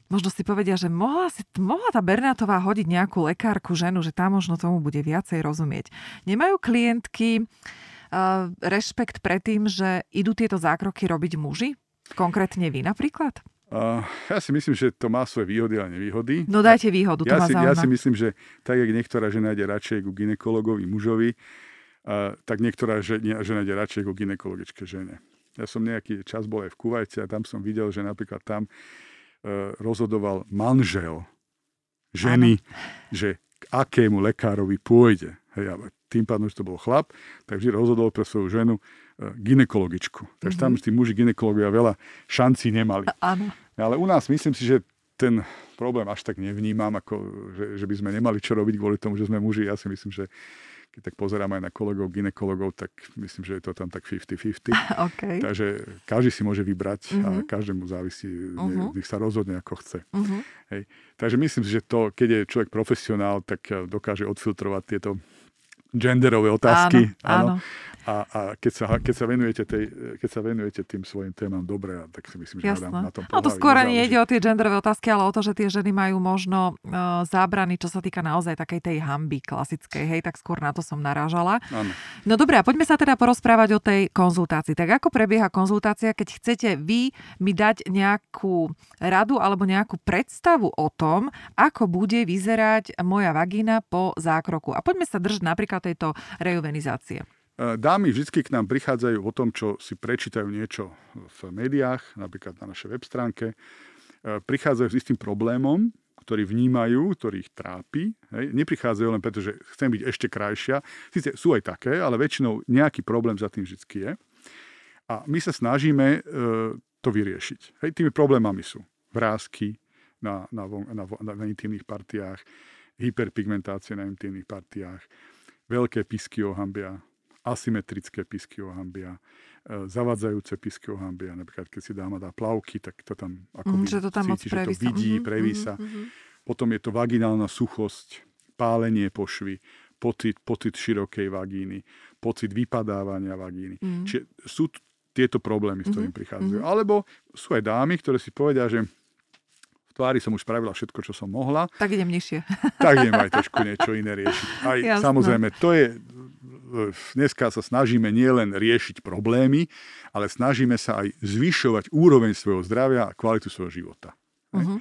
možno si povedia, že mohla, si, mohla tá Bernátová hodiť nejakú lekárku ženu, že tá možno tomu bude viacej rozumieť. Nemajú klientky uh, rešpekt pred tým, že idú tieto zákroky robiť muži? Konkrétne vy napríklad? Uh, ja si myslím, že to má svoje výhody a nevýhody. No dajte výhodu, to ja ma si, ja si myslím, že tak, jak niektorá žena ide radšej ku ginekologovi mužovi, uh, tak niektorá žena, žena ide radšej ku ginekologičke žene. Ja som nejaký čas bol aj v Kuvajte a tam som videl, že napríklad tam uh, rozhodoval manžel ženy, ano. že k akému lekárovi pôjde. Hej, ale tým pádom, že to bol chlap, tak vždy rozhodol pre svoju ženu ginekologičku. Takže tam tí muži ginekologovia veľa šancí nemali. Áno. Ale u nás myslím si, že ten problém až tak nevnímam, ako, že, že by sme nemali čo robiť kvôli tomu, že sme muži. Ja si myslím, že keď tak pozerám aj na kolegov, ginekologov, tak myslím, že je to tam tak 50-50. *laughs* Okay. Takže každý si môže vybrať uh-huh. a mhm. každému závisí, uh-huh. nech sa rozhodne ako chce. Uh-huh. Hej. Takže myslím si, že to, keď je človek profesionál, tak dokáže odfiltrovať tieto genderové otázky. Áno, áno. A, a keď, sa, keď, sa venujete tej, keď sa venujete tým svojim témam dobre, tak si myslím, že Jasné. na tom No to skôr ani ide o tie genderové otázky, ale o to, že tie ženy majú možno uh, zábrany, čo sa týka naozaj takej tej hamby klasickej, hej, tak skôr na to som narážala. Áno. No dobre, a poďme sa teda porozprávať o tej konzultácii. Tak ako prebieha konzultácia, keď chcete vy mi dať nejakú radu alebo nejakú predstavu o tom, ako bude vyzerať moja vagína po zákroku. A poďme sa držať napríklad tejto rejuvenizácie. Dámy vždy k nám prichádzajú o tom, čo si prečítajú niečo v médiách, napríklad na našej web stránke. Prichádzajú s istým problémom, ktorý vnímajú, ktorý ich trápi. Hej. Neprichádzajú len preto, že chcem byť ešte krajšia. Sice sú aj také, ale väčšinou nejaký problém za tým vždy je. A my sa snažíme to vyriešiť. Hej. Tými problémami sú vrázky na, na, na, na, na intimných partiách, hyperpigmentácie na intimných partiách, veľké pisky ohambia, asymetrické pisky ohambia, e, zavadzajúce pisky ohambia. Napríklad, keď si dáma dá plavky, tak to tam ako mm, že to tam cíti, že to vidí, mm-hmm, prevísa. Mm-hmm. Potom je to vaginálna suchosť, pálenie pošvy, pocit, pocit širokej vagíny, pocit vypadávania vagíny. Mm. Čiže sú tieto problémy, s ktorým mm-hmm. prichádzajú. Mm-hmm. Alebo sú aj dámy, ktoré si povedia, že v tvári som už spravila všetko, čo som mohla. Tak idem nižšie. *laughs* Tak idem aj trošku niečo iné riešiť. Aj Jasne. samozrejme, to je, dneska sa snažíme nielen riešiť problémy, ale snažíme sa aj zvyšovať úroveň svojho zdravia a kvalitu svojho života. Uh-huh.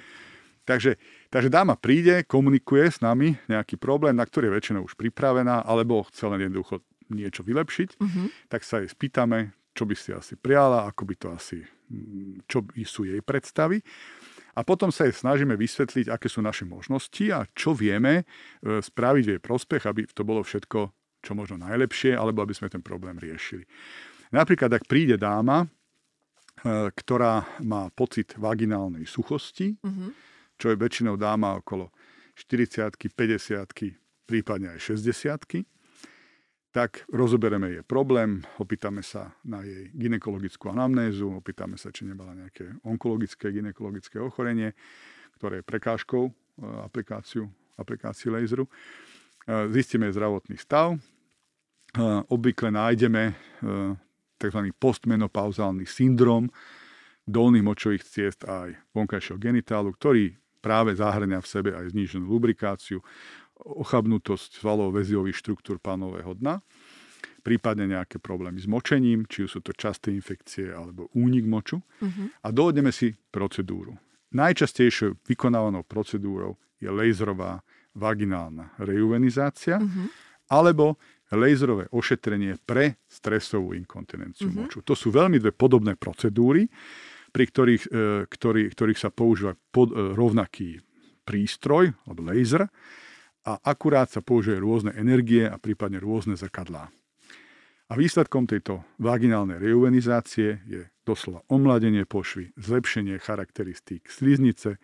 Takže, takže dáma príde, komunikuje s nami nejaký problém, na ktorý je väčšinou už pripravená, alebo chce len jednoducho niečo vylepšiť, uh-huh. tak sa jej spýtame, čo by si asi prijala, ako by to asi, čo sú jej predstavy. A potom sa jej snažíme vysvetliť, aké sú naše možnosti a čo vieme e, spraviť v jej prospech, aby to bolo všetko čo možno najlepšie, alebo aby sme ten problém riešili. Napríklad, ak príde dáma, e, ktorá má pocit vaginálnej suchosti, mm-hmm. čo je väčšinou dáma okolo 40 50 prípadne aj 60 tak rozoberieme jej problém, opýtame sa na jej ginekologickú anamnézu, opýtame sa, či nemala nejaké onkologické, ginekologické ochorenie, ktoré je prekážkou e, aplikáciu, aplikácii laseru. E, zistíme zdravotný stav, e, obvykle nájdeme tzv. postmenopauzálny syndrom dolných močových ciest aj vonkajšieho genitálu, ktorý práve zahrania v sebe aj zníženú lubrikáciu, ochabnutosť svalov-väziových štruktúr pánového dna, prípadne nejaké problémy s močením, či sú to časté infekcie alebo únik moču. Uh-huh. A dohodneme si procedúru. Najčastejšou vykonávanou procedúrou je laserová vaginálna rejuvenizácia uh-huh. alebo laserové ošetrenie pre stresovú inkontinenciu uh-huh. moču. To sú veľmi dve podobné procedúry, pri ktorých, e, ktorý, ktorých sa používa pod, e, rovnaký prístroj, alebo laser, a akurát sa použije rôzne energie a prípadne rôzne zrkadlá. A výsledkom tejto vaginálnej reuvenizácie je doslova omladenie pošvy, zlepšenie charakteristík sliznice,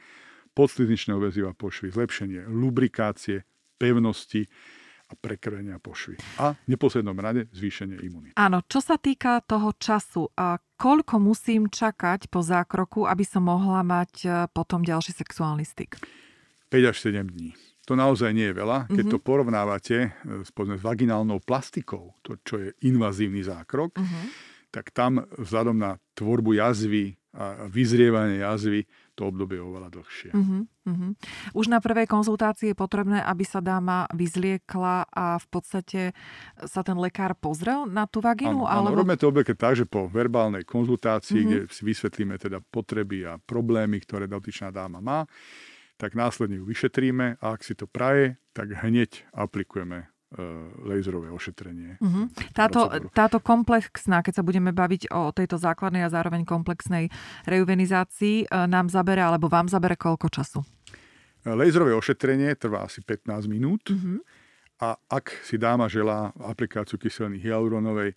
podslizničného väziva pošvy, zlepšenie lubrikácie, pevnosti a prekrvenia pošvy. A v neposlednom rade zvýšenie imunity. Áno, čo sa týka toho času, a koľko musím čakať po zákroku, aby som mohla mať e, potom ďalší sexuálny styk? 5 až 7 dní. To naozaj nie je veľa. Keď mm-hmm. to porovnávate e, s, s vaginálnou plastikou, to čo je invazívny zákrok, mm-hmm. tak tam vzhľadom na tvorbu jazvy a vyzrievanie jazvy to obdobie je oveľa dlhšie. Uh-huh, uh-huh. Už na prvej konzultácii je potrebné, aby sa dáma vyzliekla a v podstate sa ten lekár pozrel na tú vagínu? Áno, alebo... áno robíme to obvykle tak, že po verbálnej konzultácii, uh-huh. kde si vysvetlíme teda potreby a problémy, ktoré dotyčná dáma má, tak následne ju vyšetríme a ak si to praje, tak hneď aplikujeme E, laserové ošetrenie. Uh-huh. Táto, táto komplexná, keď sa budeme baviť o tejto základnej a zároveň komplexnej reuvenizácii, e, nám zabere, alebo vám zabere koľko času? E, laserové ošetrenie trvá asi 15 minút uh-huh. a ak si dáma želá aplikáciu kyseliny hyaluronovej,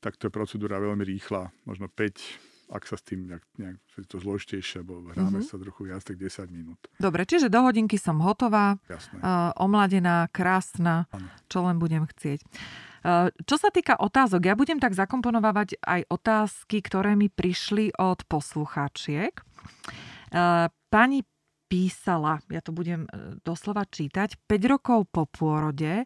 tak to je procedúra veľmi rýchla, možno 5 ak sa s tým nejak, nejak to zložitejšie, alebo hráme mm-hmm. sa trochu viac, tak 10 minút. Dobre, čiže do hodinky som hotová, Uh, omladená, krásna, ano. čo len budem chcieť. Uh, čo sa týka otázok, ja budem tak zakomponovať aj otázky, ktoré mi prišli od poslucháčiek. Uh, pani písala, ja to budem doslova čítať, 5 rokov po pôrode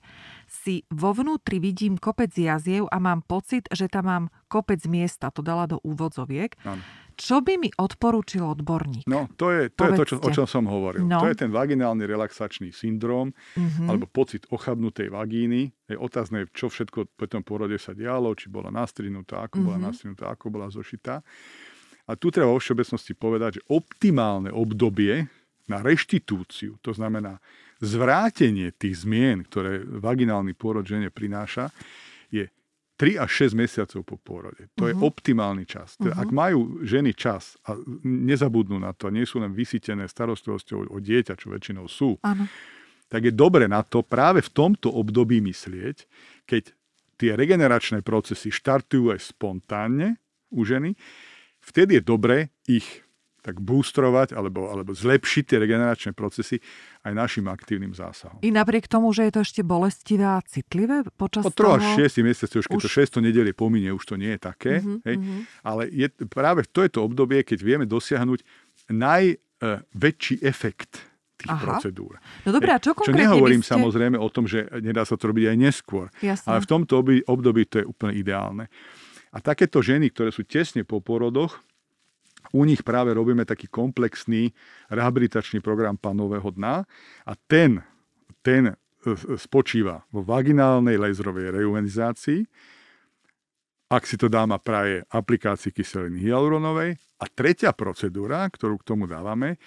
si vo vnútri vidím kopec jaziev a mám pocit, že tam mám kopec miesta, to dala do úvodzoviek. Ano. Čo by mi odporúčil odborník? No, to je to, je to čo, o čom som hovoril. No. To je ten vaginálny relaxačný syndrom, mm-hmm. alebo pocit ochabnutej vagíny. Je otázne, čo všetko po tom porode sa dialo, či bola nastrihnutá, ako mm-hmm. bola mhm. nastrihnutá, ako bola zošitá. A tu treba vo všeobecnosti povedať, že optimálne obdobie na reštitúciu, to znamená zvrátenie tých zmien, ktoré vaginálny pôrod žene prináša, je 3 až 6 mesiacov po pôrode. To uh-huh. je mhm. optimálny čas. Uh-huh. Ak majú ženy čas a nezabudnú na to, a nie sú len vysítené starostlivosťou o dieťa, čo väčšinou sú, uh-huh. tak je dobre na to práve v tomto období myslieť, keď tie regeneračné procesy štartujú aj spontánne u ženy, vtedy je dobre ich tak boostrovať alebo, alebo zlepšiť tie regeneračné procesy aj našim aktívnym zásahom. I napriek tomu, že je to ešte bolestivé a citlivé počas Od 3 až 6 mesiacov, už keď už... to 6 nedelie pominie, už to nie je také. Uh-huh, hej? Uh-huh. Ale je, práve to je to obdobie, keď vieme dosiahnuť najväčší efekt tých Aha. procedúr. No dobré, a čo konkrétne Čo nehovorím ste... samozrejme o tom, že nedá sa to robiť aj neskôr. Jasne. Ale v tomto období to je úplne ideálne. A takéto ženy, ktoré sú tesne po porodoch, u nich práve robíme taký komplexný rehabilitačný program panového dna a ten, ten e, spočíva vo vaginálnej laserovej reumenizácii, ak si to dáma praje aplikácii kyseliny hyaluronovej. A tretia procedúra, ktorú k tomu dávame,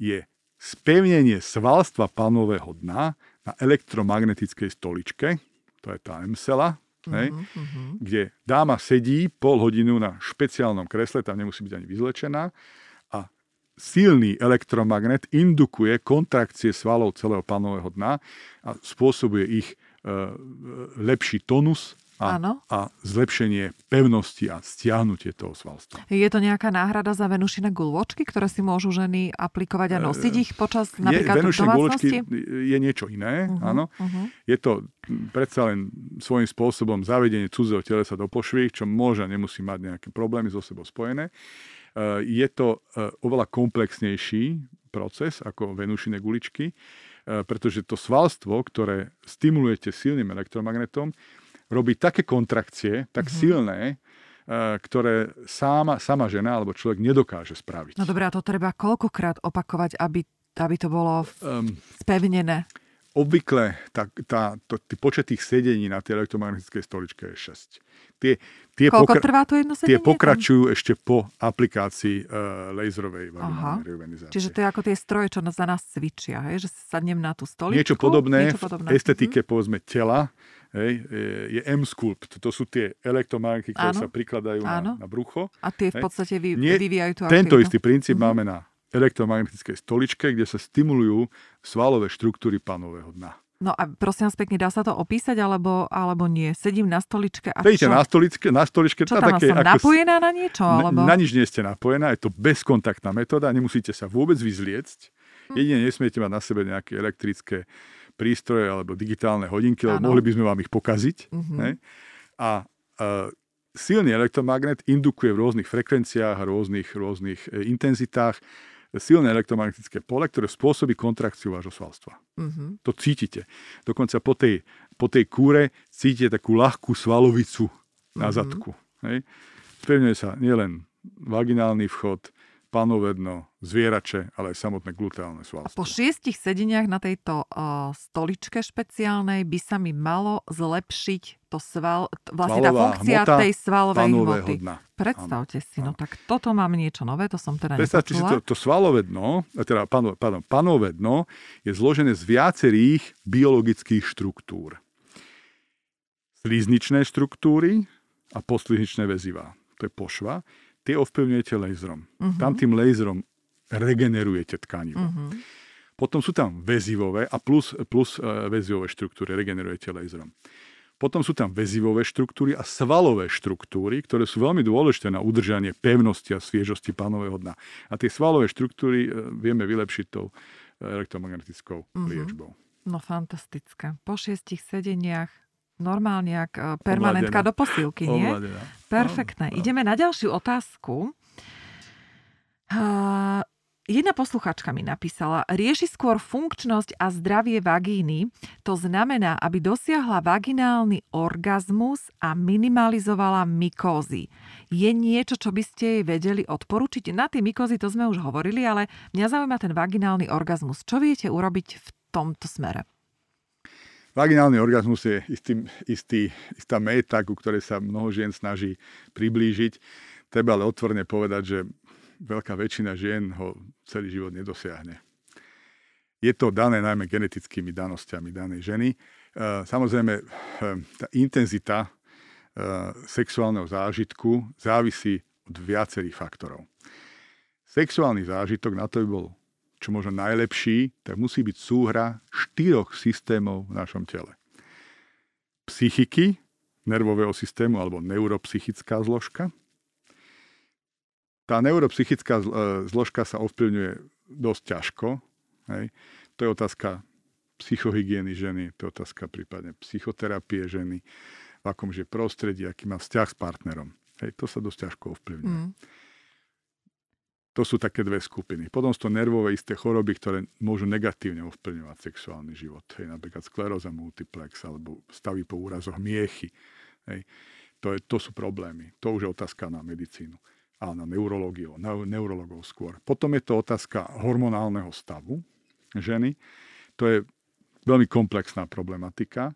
je spevnenie svalstva panového dna na elektromagnetickej stoličke, to je tá MSELA, hej, uh-huh. kde dáma sedí pol hodinu na špeciálnom kresle, tam nemusí byť ani vyzlečená a silný elektromagnet indukuje kontrakcie svalov celého panového dna a spôsobuje ich e, lepší tonus a, a zlepšenie pevnosti a stiahnutie toho svalstva. Je to nejaká náhrada za venušine guľôčky, ktoré si môžu ženy aplikovať a nosiť ich počas napríklad je, domácnosti? je niečo iné, uh-huh, áno. Uh-huh. Je to predsa len svojím spôsobom zavedenie cudzého telesa do pošvy, čo môže a nemusí mať nejaké problémy so sebou spojené. Uh, je to uh, oveľa komplexnejší proces ako venušine guličky, pretože to svalstvo, ktoré stimulujete silným elektromagnetom, robí také kontrakcie, tak mm-hmm. silné, eh, ktoré sama, sama žena alebo človek nedokáže spraviť. No dobré, a to treba koľkokrát opakovať, aby, aby to bolo um, spevnené? Obvykle tá, tá, to, tý počet tých sedení na tej elektromagnetickej stoličke je 6. Tie, tie Koľko pokra- trvá to jedno sedenie? Tie pokračujú tam? ešte po aplikácii uh, laserovej vaginálnej Čiže to je ako tie stroje, čo za nás cvičia, hej? že sadnem na tú stoličku. Niečo podobné, niečo podobné. v estetike mm-hmm. povedzme tela hej, je M-sculpt. To sú tie elektromagnety, ktoré áno, sa prikladajú na, na brucho. A tie v podstate vy, Nie, vyvíjajú tú Tento istý princíp mm-hmm. máme na elektromagnetickej stoličke, kde sa stimulujú svalové štruktúry panového dna. No a prosím vás pekne, dá sa to opísať, alebo, alebo nie? Sedím na stoličke a Sedíte na stoličke, na stoličke. Čo tam také, som ako napojená na niečo? Alebo... Na, na nič nie ste napojená, je to bezkontaktná metóda, nemusíte sa vôbec vyzliecť. Hm. Jedine nesmiete mať na sebe nejaké elektrické prístroje alebo digitálne hodinky, lebo mohli by sme vám ich pokaziť. Mm-hmm. Ne? A uh, silný elektromagnet indukuje v rôznych frekvenciách a rôznych, rôznych e, intenzitách silné elektromagnetické pole, ktoré spôsobí kontrakciu vášho svalstva. Mm-hmm. To cítite. Dokonca po tej, po tej kúre cítite takú ľahkú svalovicu na mm-hmm. zadku. Hej? Spevňuje sa nielen vaginálny vchod, panovedno, zvierače, ale aj samotné gluteálne svalstvo. A po šiestich sedeniach na tejto uh, stoličke špeciálnej by sa mi malo zlepšiť to sval, vlastne Svalová tá funkcia hmota, tej svalovej hmoty. Hodna. Predstavte ano. si, no tak toto mám niečo nové, to som teda Predstavte si, to, to svalové dno, teda pano, pardon, panové dno je zložené z viacerých biologických štruktúr. Slizničné štruktúry a poslizničné väzivá. To je pošva tie ovplyvňujete laserom. Uh-huh. Tam tým laserom regenerujete tkanivo. Uh-huh. Potom sú tam väzivové a plus, plus uh, väzivové štruktúry regenerujete laserom. Potom sú tam väzivové štruktúry a svalové štruktúry, ktoré sú veľmi dôležité na udržanie pevnosti a sviežosti pánového dna. A tie svalové štruktúry uh, vieme vylepšiť tou elektromagnetickou uh-huh. liečbou. No fantastické. Po šiestich sedeniach normálne jak e, permanentka Omladená. do posilky, nie? Omladená. Perfektné. No, no. Ideme na ďalšiu otázku. Uh, jedna posluchačka mi napísala, rieši skôr funkčnosť a zdravie vagíny. To znamená, aby dosiahla vaginálny orgazmus a minimalizovala mykózy. Je niečo, čo by ste jej vedeli odporučiť? Na tie mykózy to sme už hovorili, ale mňa zaujíma ten vaginálny orgazmus. Čo viete urobiť v tomto smere? Vaginálny orgazmus je istý, istý, istá meta, ku ktorej sa mnoho žien snaží priblížiť. Treba ale otvorene povedať, že veľká väčšina žien ho celý život nedosiahne. Je to dané najmä genetickými danosťami danej ženy. E, samozrejme, e, tá intenzita e, sexuálneho zážitku závisí od viacerých faktorov. Sexuálny zážitok na to by bol čo možno najlepší, tak musí byť súhra štyroch systémov v našom tele. Psychiky, nervového systému alebo neuropsychická zložka. Tá neuropsychická e, zložka sa ovplyvňuje dosť ťažko. Hej. To je otázka psychohygieny ženy, to je otázka prípadne psychoterapie ženy, v akom žije prostredí, aký má vzťah s partnerom. Hej, to sa dosť ťažko ovplyvňuje. Mm. To sú také dve skupiny. Potom sú to nervové isté choroby, ktoré môžu negatívne ovplyvňovať sexuálny život. Hej, napríklad skleróza multiplex alebo stavy po úrazoch miechy. Hej. To, je, to sú problémy. To už je otázka na medicínu a na neurológiu, na neurologov skôr. Potom je to otázka hormonálneho stavu ženy. To je veľmi komplexná problematika. E,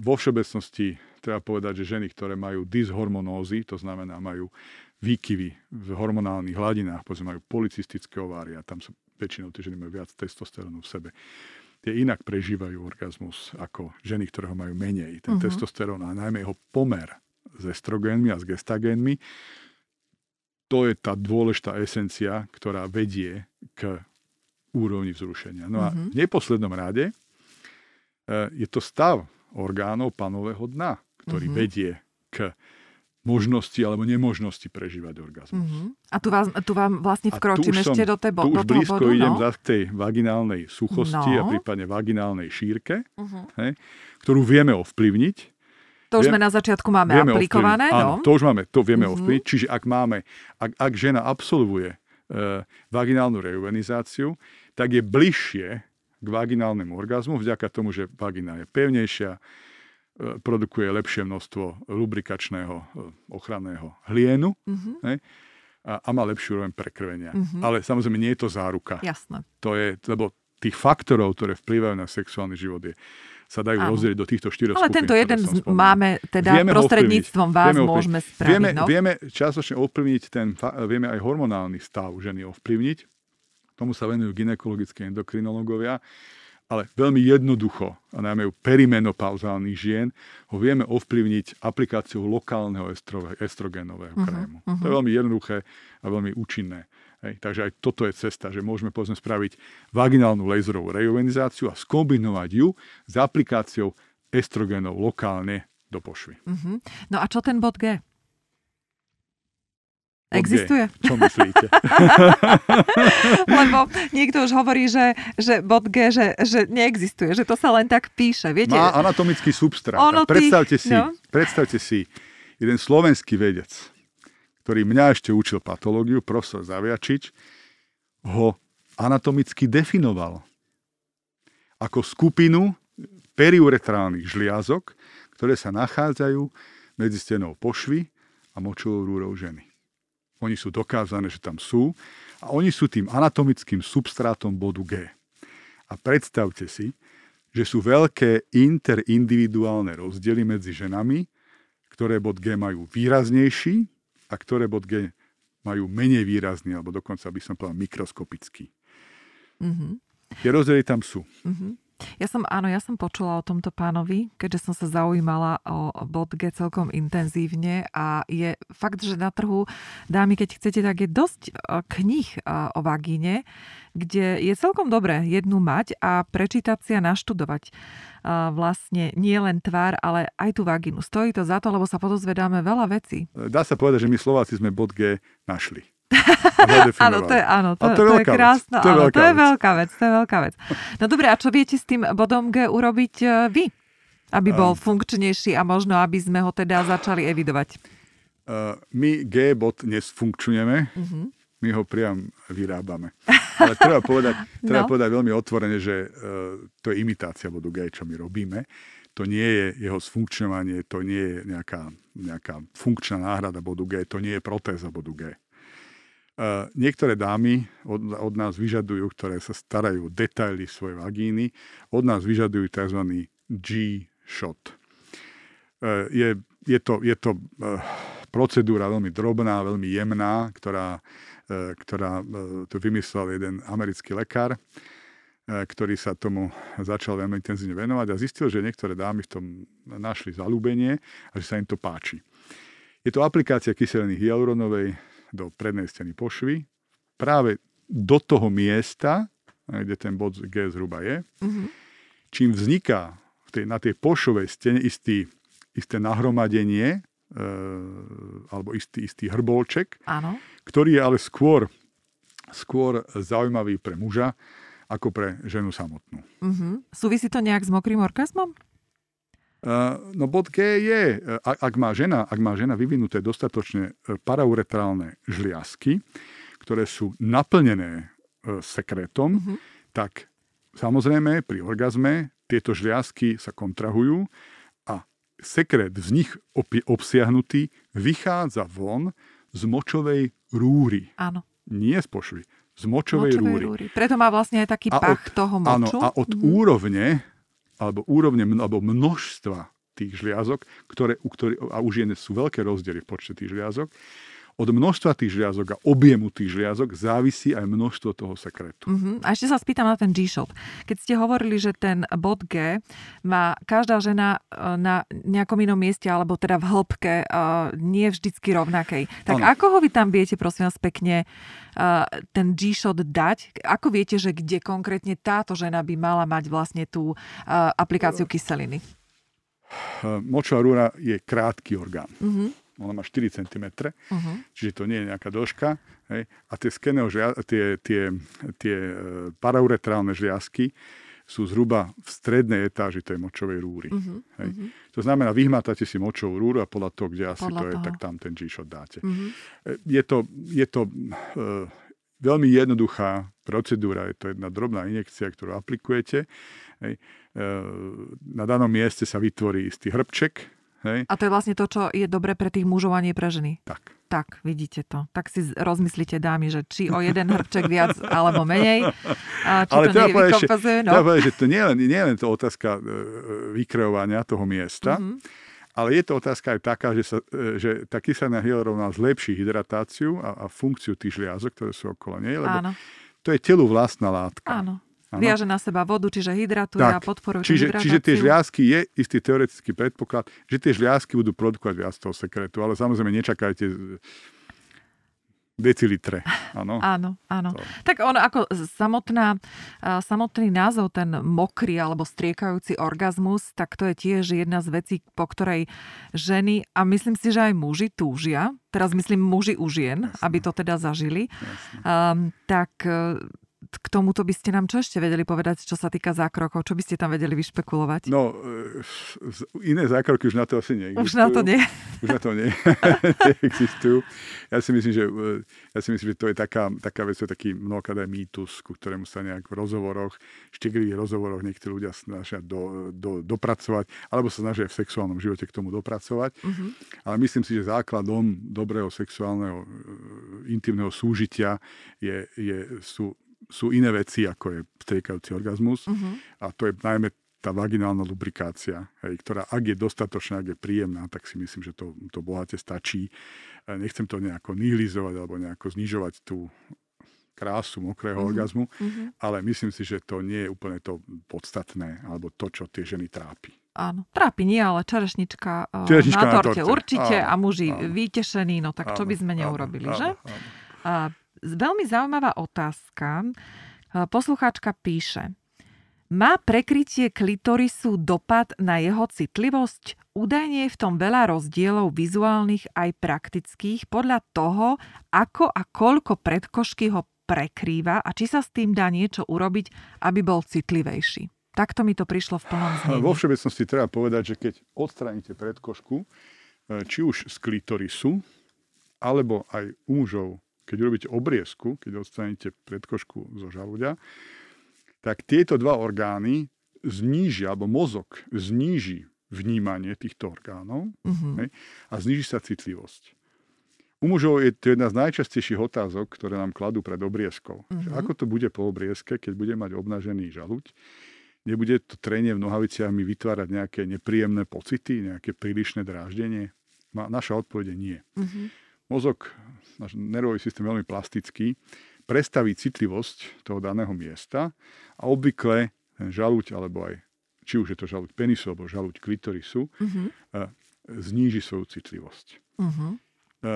vo všeobecnosti treba povedať, že ženy, ktoré majú dyshormonózy, to znamená majú výkyvy v hormonálnych hladinách, povedzme majú policistické ovária, tam sú väčšinou tie ženy majú viac testosterónu v sebe. Tie inak prežívajú orgazmus ako ženy, ktoré ho majú menej. Ten uh-huh. testosterón a najmä jeho pomer s estrogénmi a s gestagénmi, to je tá dôležitá esencia, ktorá vedie k úrovni vzrušenia. No a uh-huh. v neposlednom rade e, je to stav orgánov panového dna, ktorý uh-huh. vedie k možnosti alebo nemožnosti prežívať orgazmus. Mm-hmm. A tu, vás, tu vám vlastne vkročím ešte do, tebo, tu do už toho blízko bodu, idem no? k tej vaginálnej suchosti no. a prípadne vaginálnej šírke, uh-huh. hej, ktorú vieme ovplyvniť. To už sme na začiatku máme aplikované. Áno, no? to už máme, to vieme uh-huh. ovplyvniť. Čiže ak máme, ak, ak žena absolvuje uh, vaginálnu reuvenizáciu, tak je bližšie k vaginálnemu orgazmu vďaka tomu, že vagina je pevnejšia, produkuje lepšie množstvo lubrikačného e, ochranného hlienu mm-hmm. hej, a, a má lepšiu úroveň prekrvenia. Mm-hmm. Ale samozrejme nie je to záruka. Jasné. To je, lebo tých faktorov, ktoré vplyvajú na sexuálny život, je, sa dajú rozdeliť do týchto štyroch Ale skupín, tento jeden máme teda vieme prostredníctvom vás vieme môžeme spraviť. Vieme, no? vieme častočne ovplyvniť ten, vieme aj hormonálny stav ženy ovplyvniť. Tomu sa venujú ginekologické endokrinológovia ale veľmi jednoducho, a najmä u perimenopauzálnych žien, ho vieme ovplyvniť aplikáciou lokálneho estrogénového uh-huh, krému. Uh-huh. To je veľmi jednoduché a veľmi účinné. Hej. Takže aj toto je cesta, že môžeme povedzme spraviť vaginálnu laserovú rejovenizáciu a skombinovať ju s aplikáciou estrogénov lokálne do pošvy. Uh-huh. No a čo ten bod G? Existuje? G. Čo myslíte? *laughs* Lebo niekto už hovorí, že, že bod G, že, že neexistuje, že to sa len tak píše. Viete? Má anatomický substrát. Ono predstavte, tých, si, no? predstavte si, jeden slovenský vedec, ktorý mňa ešte učil patológiu, profesor Zaviačič, ho anatomicky definoval ako skupinu periuretrálnych žliazok, ktoré sa nachádzajú medzi stenou pošvy a močovou rúrou ženy. Oni sú dokázané, že tam sú a oni sú tým anatomickým substrátom bodu G. A predstavte si, že sú veľké interindividuálne rozdiely medzi ženami, ktoré bod G majú výraznejší a ktoré bod G majú menej výrazný, alebo dokonca by som povedal mikroskopický. Mm-hmm. Tie rozdiely tam sú. Mm-hmm. Ja som, áno, ja som počula o tomto pánovi, keďže som sa zaujímala o bodge celkom intenzívne a je fakt, že na trhu, dámy, keď chcete, tak je dosť e, knih e, o vagíne, kde je celkom dobré jednu mať a prečítať si a naštudovať e, vlastne nie len tvár, ale aj tú vagínu. Stojí to za to, lebo sa podozvedáme veľa vecí. Dá sa povedať, že my Slováci sme bod G našli. Áno, to je, áno, to, to, je, to je krásna, to je, áno, to je veľká vec, to je veľká vec. No dobre, a čo viete s tým bodom G urobiť e, vy? Aby bol um, funkčnejší a možno, aby sme ho teda začali evidovať. Uh, my G bod nesfunkčujeme, uh-huh. my ho priam vyrábame. Ale treba povedať, *laughs* treba no. povedať veľmi otvorene, že uh, to je imitácia bodu G, čo my robíme. To nie je jeho sfunkčňovanie, to nie je nejaká, nejaká funkčná náhrada bodu G, to nie je protéza bodu G. Niektoré dámy od, od nás vyžadujú, ktoré sa starajú detaily svojej vagíny, od nás vyžadujú tzv. G-shot. E, je, je to, je to e, procedúra veľmi drobná, veľmi jemná, ktorá, e, ktorá to vymyslel jeden americký lekár, ktorý sa tomu začal veľmi intenzívne venovať a zistil, že niektoré dámy v tom našli zalúbenie a že sa im to páči. Je to aplikácia kyseliny hyaluronovej, do prednej steny pošvy, práve do toho miesta, kde ten bod G zhruba je, mm-hmm. čím vzniká v tej, na tej pošovej stene istý, isté nahromadenie, e, alebo istý, istý hrbolček, Áno. ktorý je ale skôr, skôr zaujímavý pre muža, ako pre ženu samotnú. Mm-hmm. Súvisí to nejak s mokrým orgazmom? No bod G je, ak má žena, ak má žena vyvinuté dostatočne e, parauretrálne žliazky, ktoré sú naplnené e, sekretom, mm-hmm. tak samozrejme pri orgazme tieto žliazky sa kontrahujú a sekret z nich obsiahnutý vychádza von z močovej rúry. Áno. Nie z pošvy, z močovej, močovej rúry. rúry. Preto má vlastne aj taký a pach od, toho moču. Áno, a od mm-hmm. úrovne alebo úrovne alebo množstva tých žliazok, ktoré, u ktorý, a už je, sú veľké rozdiely v počte tých žliazok, od množstva tých žliazok a objemu tých žliazok závisí aj množstvo toho sekretu. Uh-huh. A ešte sa spýtam na ten G-shot. Keď ste hovorili, že ten bod G má každá žena e, na nejakom inom mieste, alebo teda v hĺbke, e, nie vždycky rovnakej. Tak ano. ako ho vy tam viete, prosím vás pekne, e, ten G-shot dať? Ako viete, že kde konkrétne táto žena by mala mať vlastne tú aplikáciu kyseliny? Močová rúra je krátky orgán. Uh-huh ona má 4 cm, uh-huh. čiže to nie je nejaká dĺžka. Hej. A tie, skeneo, tie, tie, tie e, parauretrálne žliazky sú zhruba v strednej etáži tej močovej rúry. Uh-huh. Hej. Uh-huh. To znamená, vyhmatáte si močovú rúru a podľa toho, kde asi podľa to je, toho. tak tam ten G-shot dáte. Uh-huh. Je to, je to uh, veľmi jednoduchá procedúra, je to jedna drobná injekcia, ktorú aplikujete. Hej. Uh, na danom mieste sa vytvorí istý hrbček, Hej? A to je vlastne to, čo je dobre pre tých mužov a nie pre ženy. Tak. Tak, vidíte to. Tak si rozmyslíte, dámy, že či o jeden hrbček viac alebo menej. A či Ale to treba povedať, že, no. povedať, že to nie je len, nie len to otázka e, e, vykreovania toho miesta, mm-hmm. ale je to otázka aj taká, že, sa, e, že tá kyselina hyaluronová zlepší hydratáciu a, a funkciu tých žliazok, ktoré sú okolo nej, lebo Áno. to je telu vlastná látka. Áno. Ano. Viaže na seba vodu, čiže hydratuje tak. a podporuje čiže, čiže tie žliazky je istý teoretický predpoklad, že tie žliazky budú produkovať viac toho sekretu, ale samozrejme nečakajte decilitre. Áno. *laughs* áno, áno. To. Tak on ako samotná, samotný názov, ten mokrý alebo striekajúci orgazmus, tak to je tiež jedna z vecí, po ktorej ženy a myslím si, že aj muži túžia, teraz myslím muži u žien, Jasne. aby to teda zažili, um, tak k tomuto by ste nám čo ešte vedeli povedať, čo sa týka zákrokov? Čo by ste tam vedeli vyšpekulovať? No, e, iné zákroky už na to asi neexistujú. Už na to nie. Už na to nie, *laughs* neexistujú. Ja si myslím, že, e, ja si myslím, že to je taká, taká vec, to je taký mnohokrát mýtus, ku ktorému sa nejak v rozhovoroch, štiglých rozhovoroch niektorí ľudia snažia do, do, dopracovať, alebo sa snažia v sexuálnom živote k tomu dopracovať. Uh-huh. Ale myslím si, že základom dobrého sexuálneho e, intimného súžitia je, je, sú sú iné veci, ako je striekajúci orgazmus. Uh-huh. A to je najmä tá vaginálna lubrikácia, hej, ktorá ak je dostatočná, ak je príjemná, tak si myslím, že to, to bohate stačí. Nechcem to nejako nihilizovať alebo nejako znižovať tú krásu mokrého uh-huh. orgazmu, uh-huh. ale myslím si, že to nie je úplne to podstatné alebo to, čo tie ženy trápi. Áno, trápi nie, ale čerešnička, e, čerešnička na, torte, na torte určite áno, a muži áno. vytešení, no tak áno, čo by sme neurobili, áno, že? Áno. A Veľmi zaujímavá otázka. Poslucháčka píše. Má prekrytie klitorisu dopad na jeho citlivosť? Údajne je v tom veľa rozdielov vizuálnych aj praktických podľa toho, ako a koľko predkošky ho prekrýva a či sa s tým dá niečo urobiť, aby bol citlivejší. Takto mi to prišlo v plnom znení. Vo všeobecnosti treba povedať, že keď odstraníte predkošku, e, či už z klitorisu, alebo aj u mužov keď urobíte obriezku, keď odstraníte predkošku zo žalúďa, tak tieto dva orgány zníži, alebo mozog zníži vnímanie týchto orgánov uh-huh. hej, a zníži sa citlivosť. U mužov je to jedna z najčastejších otázok, ktoré nám kladú pred obriezkou. Uh-huh. ako to bude po obriezke, keď bude mať obnažený žalúď? Nebude to trenie v nohaviciach mi vytvárať nejaké nepríjemné pocity, nejaké prílišné dráždenie? Naša odpoveď je nie. Uh-huh mozog, náš nervový systém je veľmi plastický, prestaví citlivosť toho daného miesta a obvykle ten žalúď, alebo aj či už je to žalúď penisu alebo žalúď klitorisu, uh-huh. zníži svoju citlivosť. Uh-huh.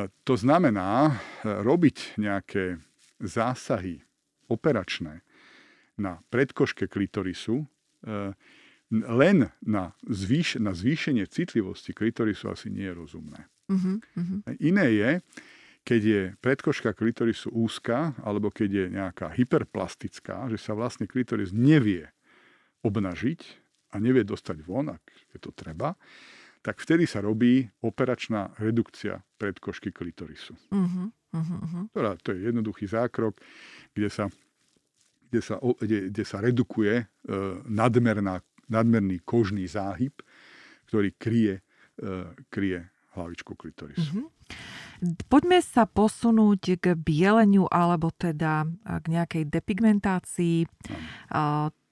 To znamená robiť nejaké zásahy operačné na predkoške klitorisu len na, zvýš- na zvýšenie citlivosti klitorisu asi nie je rozumné. Uh-huh, uh-huh. Iné je, keď je predkoška klitorisu úzka, alebo keď je nejaká hyperplastická, že sa vlastne klitoris nevie obnažiť a nevie dostať von, ak je to treba, tak vtedy sa robí operačná redukcia predkošky klitorisu. Uh-huh, uh-huh. Ktorá, to je jednoduchý zákrok, kde sa, kde sa, kde, kde sa redukuje e, nadmerná, nadmerný kožný záhyb, ktorý kryje, e, kryje hlavičku klitorisu. Mm-hmm. Poďme sa posunúť k bieleniu alebo teda k nejakej depigmentácii no.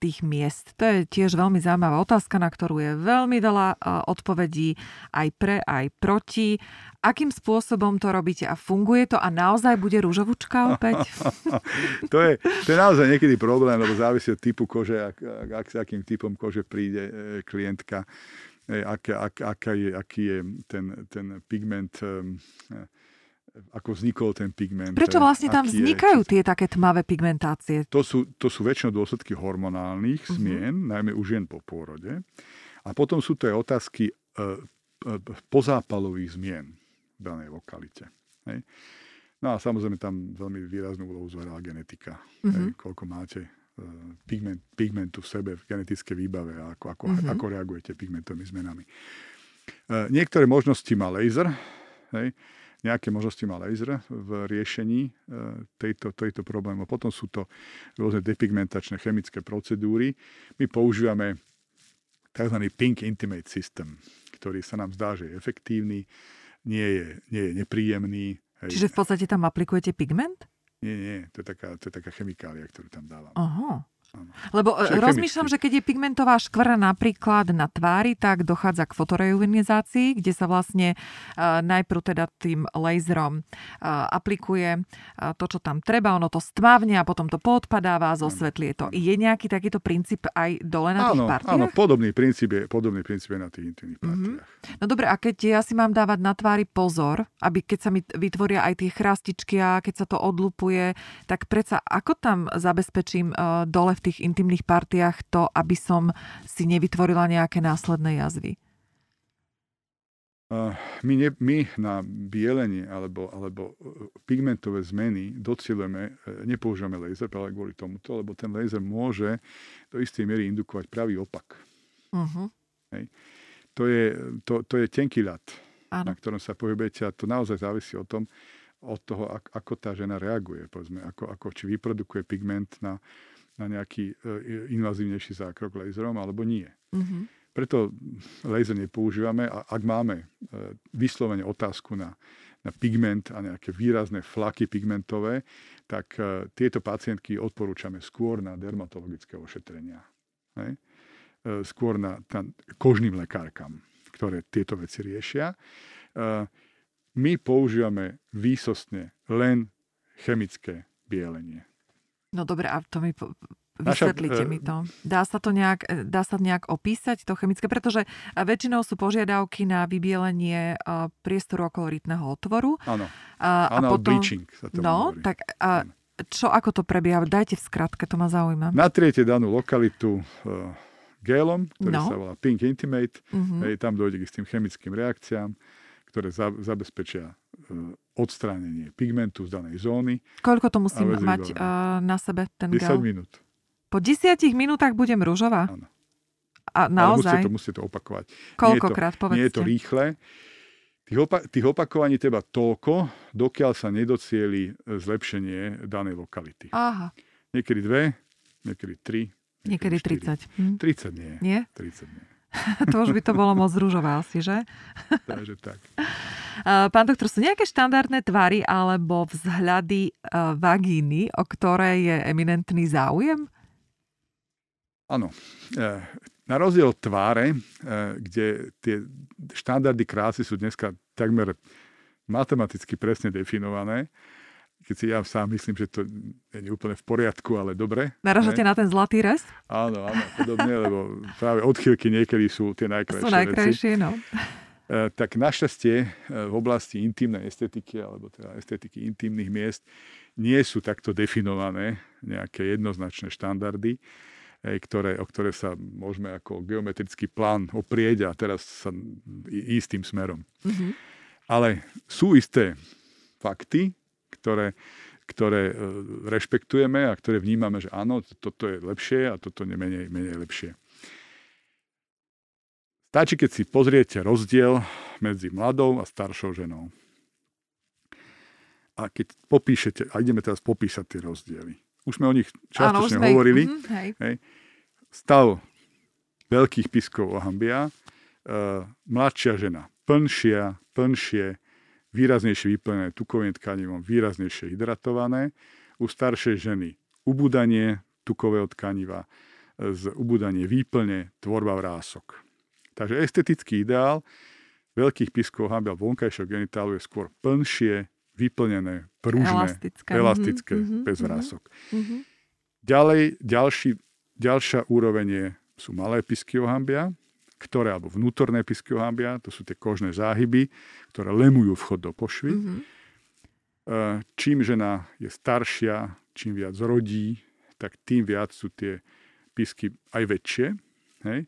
Tých miest. To je tiež veľmi zaujímavá otázka, na ktorú je veľmi veľa odpovedí aj pre, aj proti. Akým spôsobom to robíte a funguje to a naozaj bude rúžovúčka opäť? *laughs* to, je, to je naozaj niekedy problém, lebo závisí od typu kože, ak, ak, ak s akým typom kože príde e, klientka aká, ak, aká je, aký je ten, ten pigment, ako vznikol ten pigment. Prečo vlastne tam vznikajú je, tie také tmavé pigmentácie? To sú, to sú väčšinou dôsledky hormonálnych uh-huh. zmien, najmä u žien po pôrode. A potom sú to aj otázky uh, uh, pozápalových zmien v danej lokalite. Hej. No a samozrejme tam veľmi výraznú úlohu zohrala genetika. Uh-huh. Hej, koľko máte E, pigment, pigmentu v sebe, v genetickej výbave a ako, ako, uh-huh. ako reagujete pigmentovými zmenami. E, niektoré možnosti má laser, hej, nejaké možnosti má laser v riešení e, tejto, tejto problému. Potom sú to rôzne depigmentačné chemické procedúry. My používame tzv. Pink Intimate System, ktorý sa nám zdá, že je efektívny, nie je, nie je nepríjemný. Hej. Čiže v podstate tam aplikujete pigment? Nie, nie, to je taká, to je taká chemikália, ktorú tam dávam. Aha. Lebo Čiže rozmýšľam, chemicky. že keď je pigmentová škvrna napríklad na tvári, tak dochádza k fotoreumenizácii, kde sa vlastne uh, najprv teda tým laserom uh, aplikuje to, čo tam treba, ono to stmavne a potom to poodpadáva, zosvetlie to. Je nejaký takýto princíp aj dole na áno, tých partiách? Áno, podobný princíp je, podobný princíp je na tých intimných mhm. partiách. Mm-hmm. No dobre, a keď ja si mám dávať na tvári pozor, aby keď sa mi vytvoria aj tie chrastičky a keď sa to odlupuje, tak predsa ako tam zabezpečím dole v tých intimných partiách to, aby som si nevytvorila nejaké následné jazvy? My, ne, my na bielenie alebo, alebo e, pigmentové zmeny docielujeme, e, nepoužívame laser práve kvôli tomuto, lebo ten laser môže do istej miery indukovať pravý opak. Uh-huh. Hej. To, je, to, to je tenký ľad, na ktorom sa pohybujete a to naozaj závisí o tom, od toho, ako tá žena reaguje, povedzme, ako, ako či vyprodukuje pigment na, na nejaký e, invazívnejší zákrok laserom, alebo nie. Mm-hmm. Preto laser nepoužívame a ak máme e, vyslovene otázku na, na pigment a nejaké výrazné flaky pigmentové, tak e, tieto pacientky odporúčame skôr na dermatologické ošetrenia. Hej? Skôr na, na kožným lekárkam, ktoré tieto veci riešia. My používame výsostne len chemické bielenie. No dobre, a to mi Vysvetlite mi to. Dá sa to nejak, dá sa nejak opísať, to chemické? Pretože väčšinou sú požiadavky na vybielenie priestoru okolo rytného otvoru. Áno. A, a potom, bleaching sa to No, hovorí. tak a čo, ako to prebieha? Dajte v skratke, to ma zaujíma. Natriete danú lokalitu uh, gélom, ktorý no. sa volá Pink Intimate. Uh-huh. Hej, tam dojde k istým chemickým reakciám, ktoré za, zabezpečia uh, odstránenie pigmentu z danej zóny. Koľko to musím mať uh, na sebe ten 10 gel? minút. Po 10 minútach budem rúžová? Áno. A naozaj? Ale musíte to, musíte to opakovať. Koľkokrát, povedzte. Nie je to rýchle. Tých, opa- tých opakovaní treba toľko, dokiaľ sa nedocieli zlepšenie danej lokality. Aha. Niekedy dve, niekedy tri. Niekedy, niekedy 30. Hm. 30 nie. Nie? 30 nie. *laughs* to už by to bolo moc rúžové asi, že? *laughs* Takže tak. *laughs* Pán doktor, sú nejaké štandardné tvary alebo vzhľady vagíny, o ktoré je eminentný záujem? Áno. E, na rozdiel od tváre, kde tie štandardy krásy sú dneska takmer matematicky presne definované, keď si ja sám myslím, že to nie je úplne v poriadku, ale dobre. Naražate na ten zlatý rez? Áno, áno, podobne, lebo práve odchýlky niekedy sú tie najkrajšie Sú najkrajšie, veci. no. E, tak našťastie e, v oblasti intimnej estetiky, alebo teda estetiky intimných miest, nie sú takto definované nejaké jednoznačné štandardy, ktoré, o ktoré sa môžeme ako geometrický plán oprieť a teraz sa ísť tým smerom. Mm-hmm. Ale sú isté fakty, ktoré, ktoré e, rešpektujeme a ktoré vnímame, že áno, toto je lepšie a toto je menej, menej lepšie. Stačí, keď si pozriete rozdiel medzi mladou a staršou ženou. A keď popíšete, a ideme teraz popísať tie rozdiely. Už sme o nich častočne Áno, hovorili. Mm, hej. Hej. Stav veľkých piskov ohambia, uh, mladšia žena, plnšia, plnšie, výraznejšie vyplnené tukovým tkanivom, výraznejšie hydratované. U staršej ženy ubudanie tukového tkaniva, z ubudanie výplne, tvorba vrások. Takže estetický ideál veľkých piskov hambial vonkajšieho genitálu je skôr plnšie, vyplnené, pružné, elastické, elastické mm-hmm, bez vrások. Mm-hmm. Ďalej, ďalší, ďalšia úroveň je, sú malé pisky ohambia, ktoré, alebo vnútorné piskylohambia, to sú tie kožné záhyby, ktoré lemujú vchod do pošvy. Mm-hmm. Čím žena je staršia, čím viac rodí, tak tým viac sú tie pisky aj väčšie, hej?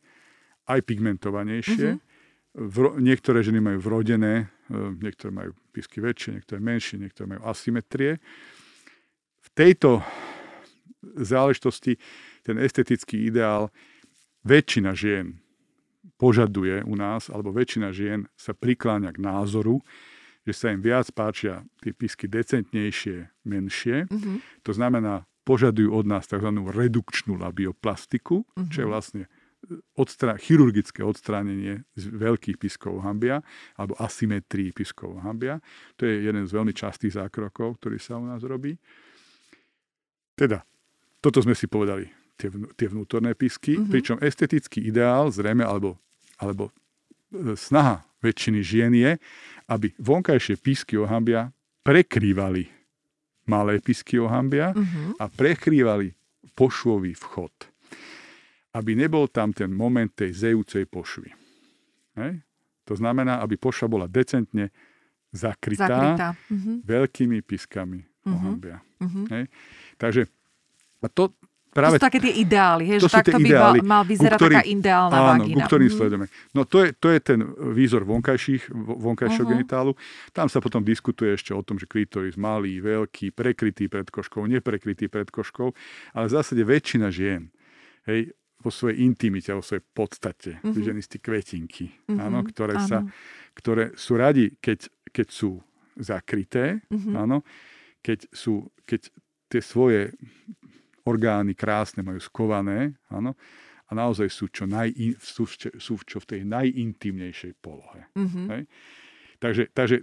aj pigmentovanejšie. Mm-hmm. Vro, niektoré ženy majú vrodené, e, niektoré majú pisky väčšie, niektoré menšie, niektoré majú asymetrie. V tejto záležitosti ten estetický ideál väčšina žien požaduje u nás, alebo väčšina žien sa prikláňa k názoru, že sa im viac páčia tie písky decentnejšie, menšie. Mm-hmm. To znamená, požadujú od nás tzv. redukčnú labioplastiku, mm-hmm. čo je vlastne odstra- chirurgické odstránenie z veľkých piskov hambia alebo asymetrii piskov hambia. To je jeden z veľmi častých zákrokov, ktorý sa u nás robí. Teda, toto sme si povedali tie, tie vnútorné písky, mm-hmm. pričom estetický ideál zrejme, alebo, alebo e, snaha väčšiny žien je, aby vonkajšie písky ohambia prekrývali malé písky ohambia mm-hmm. a prekrývali pošvový vchod. Aby nebol tam ten moment tej zejúcej pošvy. Hej? To znamená, aby pošva bola decentne zakrytá, zakrytá. Mm-hmm. veľkými pískami mm-hmm. ohambia. Mm-hmm. Hej? Takže a to, Práve, to sú také tie ideály, hej, to že takto ideály, by mal vyzerať ktorý, taká ideálna áno, vagína. Áno, ktorým mm. sledujeme. No to je, to je ten výzor vonkajších, vonkajšieho uh-huh. genitálu. Tam sa potom diskutuje ešte o tom, že klitoris malý, veľký, prekrytý pred koškou, neprekrytý pred koškou, ale v zásade väčšina žien, hej, vo svojej intimite, vo svojej podstate, uh-huh. ženy z kvetinky, uh-huh. áno, ktoré, áno. Sa, ktoré sú radi, keď, keď sú zakryté, uh-huh. áno, keď, sú, keď tie svoje orgány krásne, majú skované, áno, a naozaj sú, čo naj, sú, sú čo v tej najintimnejšej polohe. Mm-hmm. Hej? Takže, takže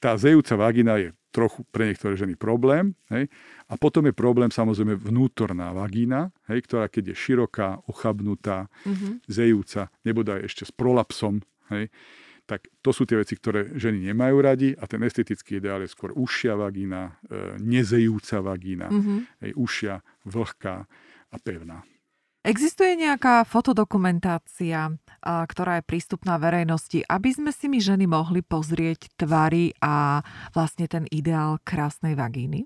tá zejúca vagina je trochu pre niektoré ženy problém. Hej? A potom je problém samozrejme vnútorná vagína, hej, ktorá keď je široká, ochabnutá, mm-hmm. zejúca, nebodaj ešte s prolapsom, hej, tak to sú tie veci, ktoré ženy nemajú radi a ten estetický ideál je skôr ušia vagína, e, nezejúca vagína, mm-hmm. hej, ušia, vlhká a pevná. Existuje nejaká fotodokumentácia, ktorá je prístupná verejnosti, aby sme si my ženy mohli pozrieť tvary a vlastne ten ideál krásnej vagíny?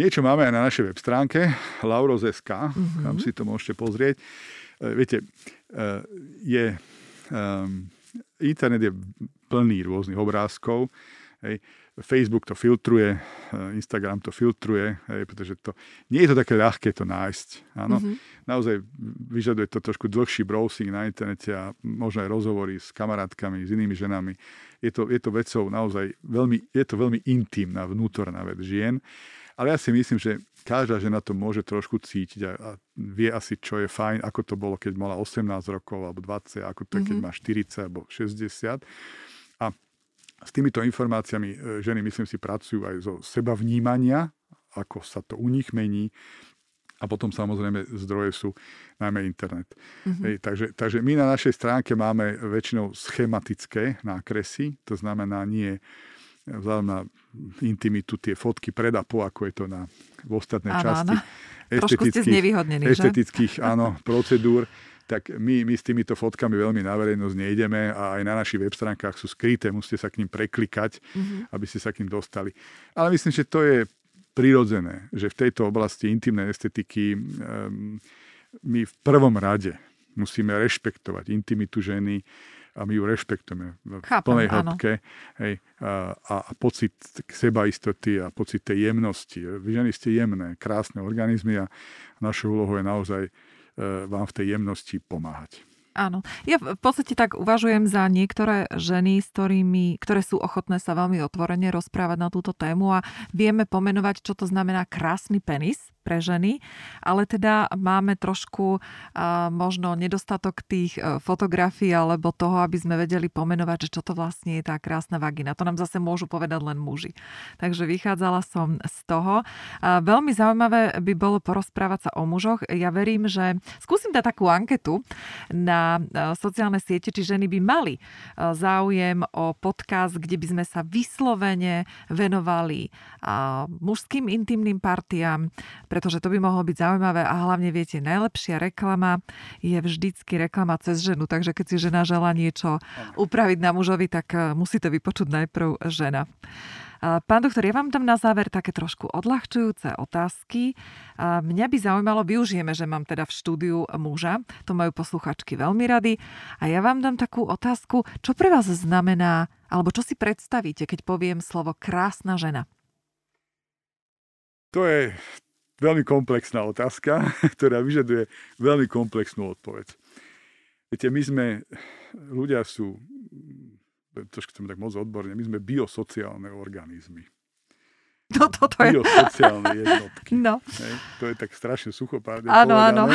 Niečo máme aj na našej web stránke lauroz.sk, mm-hmm. tam si to môžete pozrieť. E, viete, e, je um, internet je plný rôznych obrázkov. Hej. Facebook to filtruje, eh, Instagram to filtruje, hej, pretože to, nie je to také ľahké to nájsť. Áno. Mm-hmm. Naozaj vyžaduje to trošku dlhší browsing na internete a možno aj rozhovory s kamarátkami, s inými ženami. Je to, je to vecou naozaj veľmi, je to veľmi intimná vnútorná vec žien. Ale ja si myslím, že každá žena to môže trošku cítiť a, a vie asi, čo je fajn, ako to bolo, keď mala 18 rokov alebo 20, ako to je, keď mhm. má 40 alebo 60. A s týmito informáciami e, ženy, myslím si, pracujú aj zo seba vnímania, ako sa to u nich mení. A potom samozrejme zdroje sú najmä internet. Mm-hmm. Hej, takže, takže my na našej stránke máme väčšinou schematické nákresy, to znamená nie vzhľadom na intimitu tie fotky pred a po, ako je to na, v ostatnej áno, časti áno. estetických, estetických áno, procedúr, tak my, my s týmito fotkami veľmi na verejnosť nejdeme a aj na našich web stránkach sú skryté, musíte sa k ním preklikať, mm-hmm. aby ste sa k ním dostali. Ale myslím, že to je prirodzené, že v tejto oblasti intimnej estetiky um, my v prvom rade musíme rešpektovať intimitu ženy, a my ju rešpektujeme v Chápem, plnej hĺbke. Hej, a, a pocit sebaistoty a pocit tej jemnosti. Vy ženy ste jemné, krásne organizmy a našou úlohou je naozaj e, vám v tej jemnosti pomáhať. Áno. Ja v podstate tak uvažujem za niektoré ženy, s ktorými, ktoré sú ochotné sa veľmi otvorene rozprávať na túto tému a vieme pomenovať, čo to znamená krásny penis pre ženy, ale teda máme trošku možno nedostatok tých uh, fotografií alebo toho, aby sme vedeli pomenovať, že čo to vlastne je tá krásna vagina. To nám zase môžu povedať len muži. Takže vychádzala som z toho. Veľmi zaujímavé by bolo porozprávať sa o mužoch. Ja verím, že skúsim dať takú anketu na uh, sociálne siete, či ženy by mali uh, záujem o podcast, kde by sme sa vyslovene venovali mužským intimným partiám, pretože to by mohlo byť zaujímavé a hlavne viete, najlepšia reklama je vždycky reklama cez ženu, takže keď si žena žela niečo upraviť na mužovi, tak eh, musí to vypočuť najprv žena. Pán doktor, ja vám dám na záver také trošku odľahčujúce otázky. Mňa by zaujímalo, využijeme, že mám teda v štúdiu muža, to majú posluchačky veľmi rady. A ja vám dám takú otázku, čo pre vás znamená, alebo čo si predstavíte, keď poviem slovo krásna žena? To je veľmi komplexná otázka, *laughs* ktorá vyžaduje veľmi komplexnú odpoveď. Viete, my sme, ľudia sú, trošku chcem tak moc odborne, my sme biosociálne organizmy. *laughs* No toto je. Biosociálne jednotky. No. Hej, to je tak strašne suchopárne Áno, áno.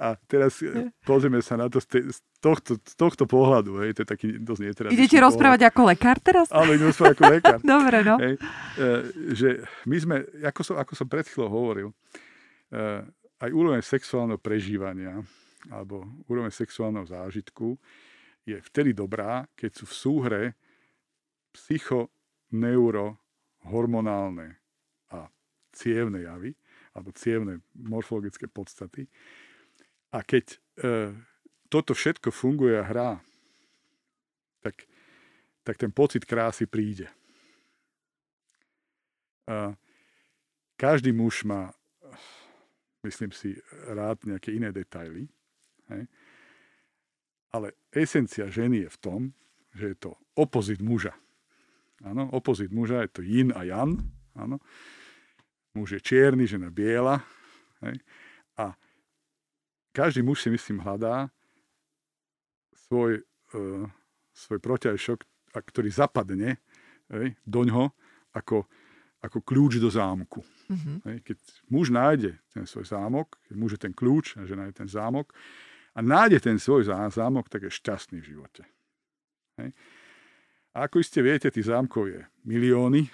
A teraz eh, pozrieme sa na to z, tohto, z tohto pohľadu. Hej, to je taký dosť netradičný Idete pohľad. rozprávať ako lekár teraz? Áno, idem rozprávať ako lekár. *laughs* Dobre, no. Hej, eh, že my sme, ako som, ako som pred chvíľou hovoril, aj úroveň sexuálneho prežívania alebo úroveň sexuálneho zážitku je vtedy dobrá, keď sú v súhre psychoneurohormonálne a cievne javy, alebo cievne morfologické podstaty. A keď e, toto všetko funguje a hrá, tak, tak ten pocit krásy príde. A každý muž má, myslím si, rád nejaké iné detaily. Hej? Ale esencia ženy je v tom, že je to opozit muža. Áno, opozit muža je to yin a yang. Áno. Muž je čierny, žena biela. Hej. A každý muž si myslím hľadá svoj, uh, svoj protiajšok, ktorý zapadne hej, do ňoho ako, ako kľúč do zámku. Mm-hmm. Hej, keď muž nájde ten svoj zámok, keď muž je ten kľúč a žena je ten zámok, a nájde ten svoj zámok, tak je šťastný v živote. Hej. A ako iste viete, tých zámkov je milióny,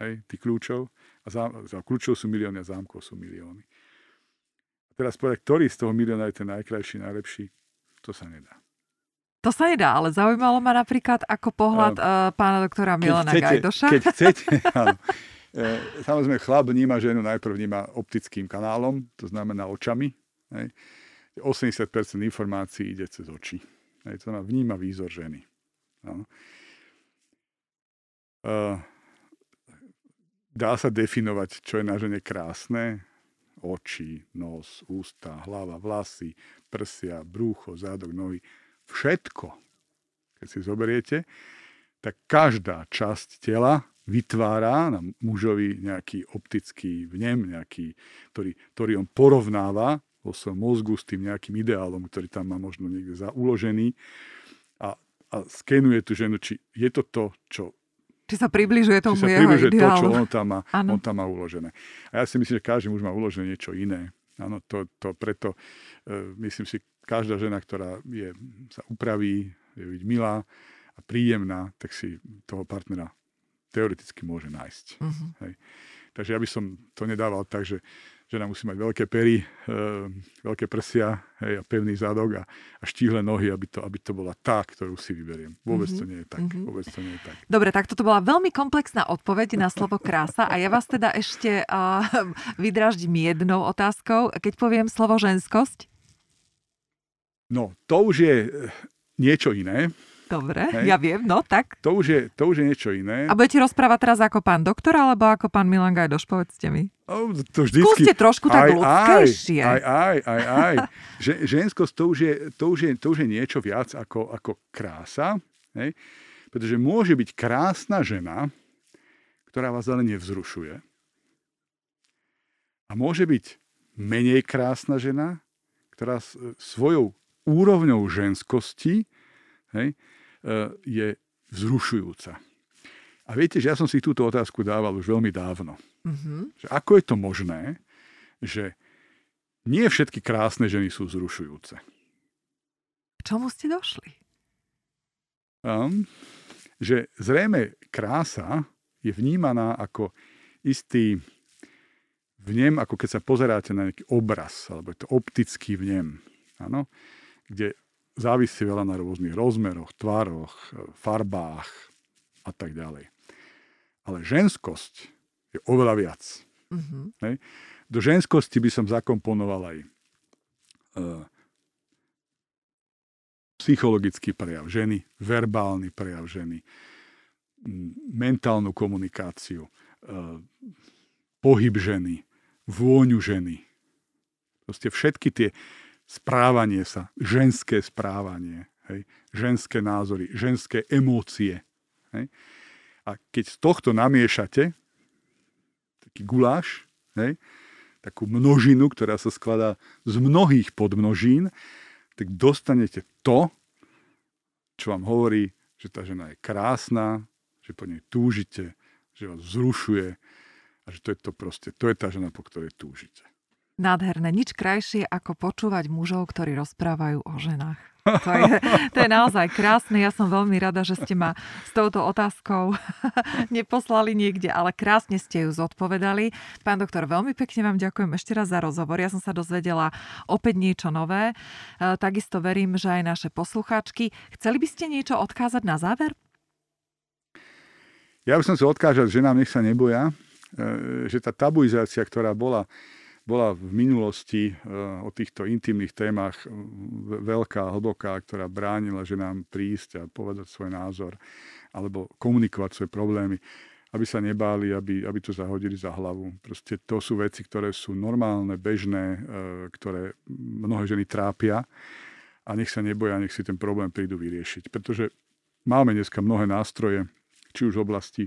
hej, tých kľúčov. A zám, kľúčov sú milióny a zámkov sú milióny. A teraz povedať, ktorý z toho milióna je ten najkrajší, najlepší, to sa nedá. To sa nedá, ale zaujímalo ma napríklad ako pohľad uh, pána doktora Milana chcete, Gajdoša. Keď *laughs* chcete, áno. E, samozrejme, chlap vníma ženu najprv vníma optickým kanálom, to znamená očami. Hej. 80% informácií ide cez oči. Hej, to znamená, vníma výzor ženy. No. Uh, dá sa definovať, čo je na žene krásne. Oči, nos, ústa, hlava, vlasy, prsia, brúcho, zádok, nohy. Všetko, keď si zoberiete, tak každá časť tela vytvára na mužovi nejaký optický vnem, nejaký, ktorý, ktorý on porovnáva vo svojom mozgu s tým nejakým ideálom, ktorý tam má možno niekde zauložený a, a skenuje tú ženu, či je to to, čo či sa približuje tomu či sa jeho približuje ideálu. to, čo on tam, má, on tam má uložené. A ja si myslím, že každý muž má uložené niečo iné. Áno, to, to preto e, myslím si, každá žena, ktorá je, sa upraví, je byť milá a príjemná, tak si toho partnera teoreticky môže nájsť. Uh-huh. Hej. Takže ja by som to nedával tak, že žena musí mať veľké pery, e, veľké prsia hej, a pevný zadok a, a štíhle nohy, aby to, aby to bola tá, ktorú si vyberiem. Vôbec mm-hmm. to nie je tak. Mm-hmm. Vôbec to nie je tak. Dobre, tak toto bola veľmi komplexná odpoveď na slovo krása a ja vás teda ešte uh, vydraždím jednou otázkou. Keď poviem slovo ženskosť? No, to už je niečo iné. Dobre, Hej. ja viem, no tak. To už, je, to už je niečo iné. A budete rozprávať teraz ako pán doktor, alebo ako pán Milan Gajdoš, povedzte mi. O, to vždycky... Skúste trošku tak aj, ľudskejšie. Aj, aj, aj, aj. *laughs* Že, ženskosť to už, je, to, už je, to už je niečo viac ako, ako krása. Hej? Pretože môže byť krásna žena, ktorá vás ale nevzrušuje. A môže byť menej krásna žena, ktorá svojou úrovňou ženskosti hej, je vzrušujúca. A viete, že ja som si túto otázku dával už veľmi dávno. Mm-hmm. Že ako je to možné, že nie všetky krásne ženy sú vzrušujúce. K čomu ste došli? Um, že zrejme krása je vnímaná ako istý vnem, ako keď sa pozeráte na nejaký obraz, alebo je to optický vnem, áno, kde závisí veľa na rôznych rozmeroch, tvároch, farbách a tak ďalej. Ale ženskosť je oveľa viac. Mm-hmm. Hej? Do ženskosti by som zakomponoval aj uh, psychologický prejav ženy, verbálny prejav ženy, mentálnu komunikáciu, uh, pohyb ženy, vôňu ženy. Proste všetky tie správanie sa, ženské správanie, hej, ženské názory, ženské emócie. Hej. A keď z tohto namiešate taký guláš, hej, takú množinu, ktorá sa skladá z mnohých podmnožín, tak dostanete to, čo vám hovorí, že tá žena je krásna, že po nej túžite, že vás vzrušuje a že to je to proste, to je tá žena, po ktorej túžite. Nádherné, nič krajšie ako počúvať mužov, ktorí rozprávajú o ženách. To je, *laughs* to je naozaj krásne. Ja som veľmi rada, že ste ma s touto otázkou *laughs* neposlali niekde, ale krásne ste ju zodpovedali. Pán doktor, veľmi pekne vám ďakujem ešte raz za rozhovor. Ja som sa dozvedela opäť niečo nové. E, takisto verím, že aj naše poslucháčky. Chceli by ste niečo odkázať na záver? Ja by som sa odkážal, že nám nech sa neboja, e, že tá tabuizácia, ktorá bola bola v minulosti eh, o týchto intimných témach veľká, hlboká, ktorá bránila že nám prísť a povedať svoj názor alebo komunikovať svoje problémy, aby sa nebáli, aby, aby to zahodili za hlavu. Proste to sú veci, ktoré sú normálne, bežné, eh, ktoré mnohé ženy trápia a nech sa neboja, nech si ten problém prídu vyriešiť. Pretože máme dneska mnohé nástroje, či už v oblasti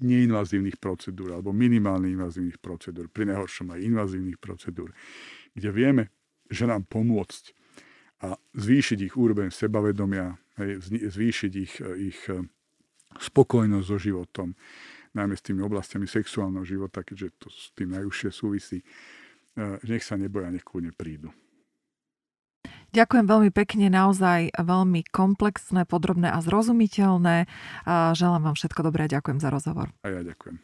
neinvazívnych procedúr alebo minimálne invazívnych procedúr, pri najhoršom aj invazívnych procedúr, kde vieme, že nám pomôcť a zvýšiť ich úroveň sebavedomia, zvýšiť ich, ich eh, spokojnosť so životom, najmä s tými oblastiami sexuálneho života, keďže to s tým najúžšie súvisí. Eh, nech sa neboja, nech kľudne prídu. Ďakujem veľmi pekne, naozaj veľmi komplexné, podrobné a zrozumiteľné. Želám vám všetko dobré a ďakujem za rozhovor. A ja ďakujem.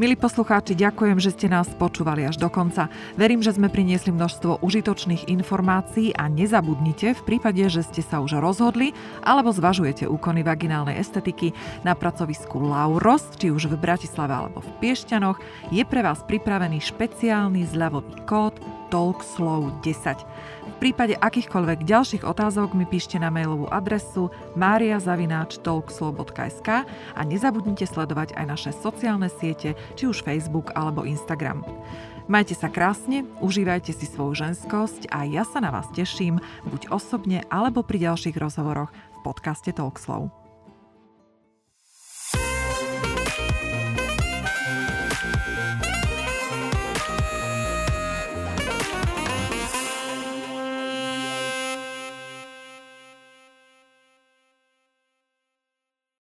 Milí poslucháči, ďakujem, že ste nás počúvali až do konca. Verím, že sme priniesli množstvo užitočných informácií a nezabudnite v prípade, že ste sa už rozhodli alebo zvažujete úkony vaginálnej estetiky na pracovisku Lauros, či už v Bratislave alebo v Piešťanoch, je pre vás pripravený špeciálny zľavový kód TalkSlow 10. V prípade akýchkoľvek ďalších otázok mi píšte na mailovú adresu mariazavináčtalkslow.sk a nezabudnite sledovať aj naše sociálne siete, či už Facebook alebo Instagram. Majte sa krásne, užívajte si svoju ženskosť a ja sa na vás teším, buď osobne alebo pri ďalších rozhovoroch v podcaste Talkslow.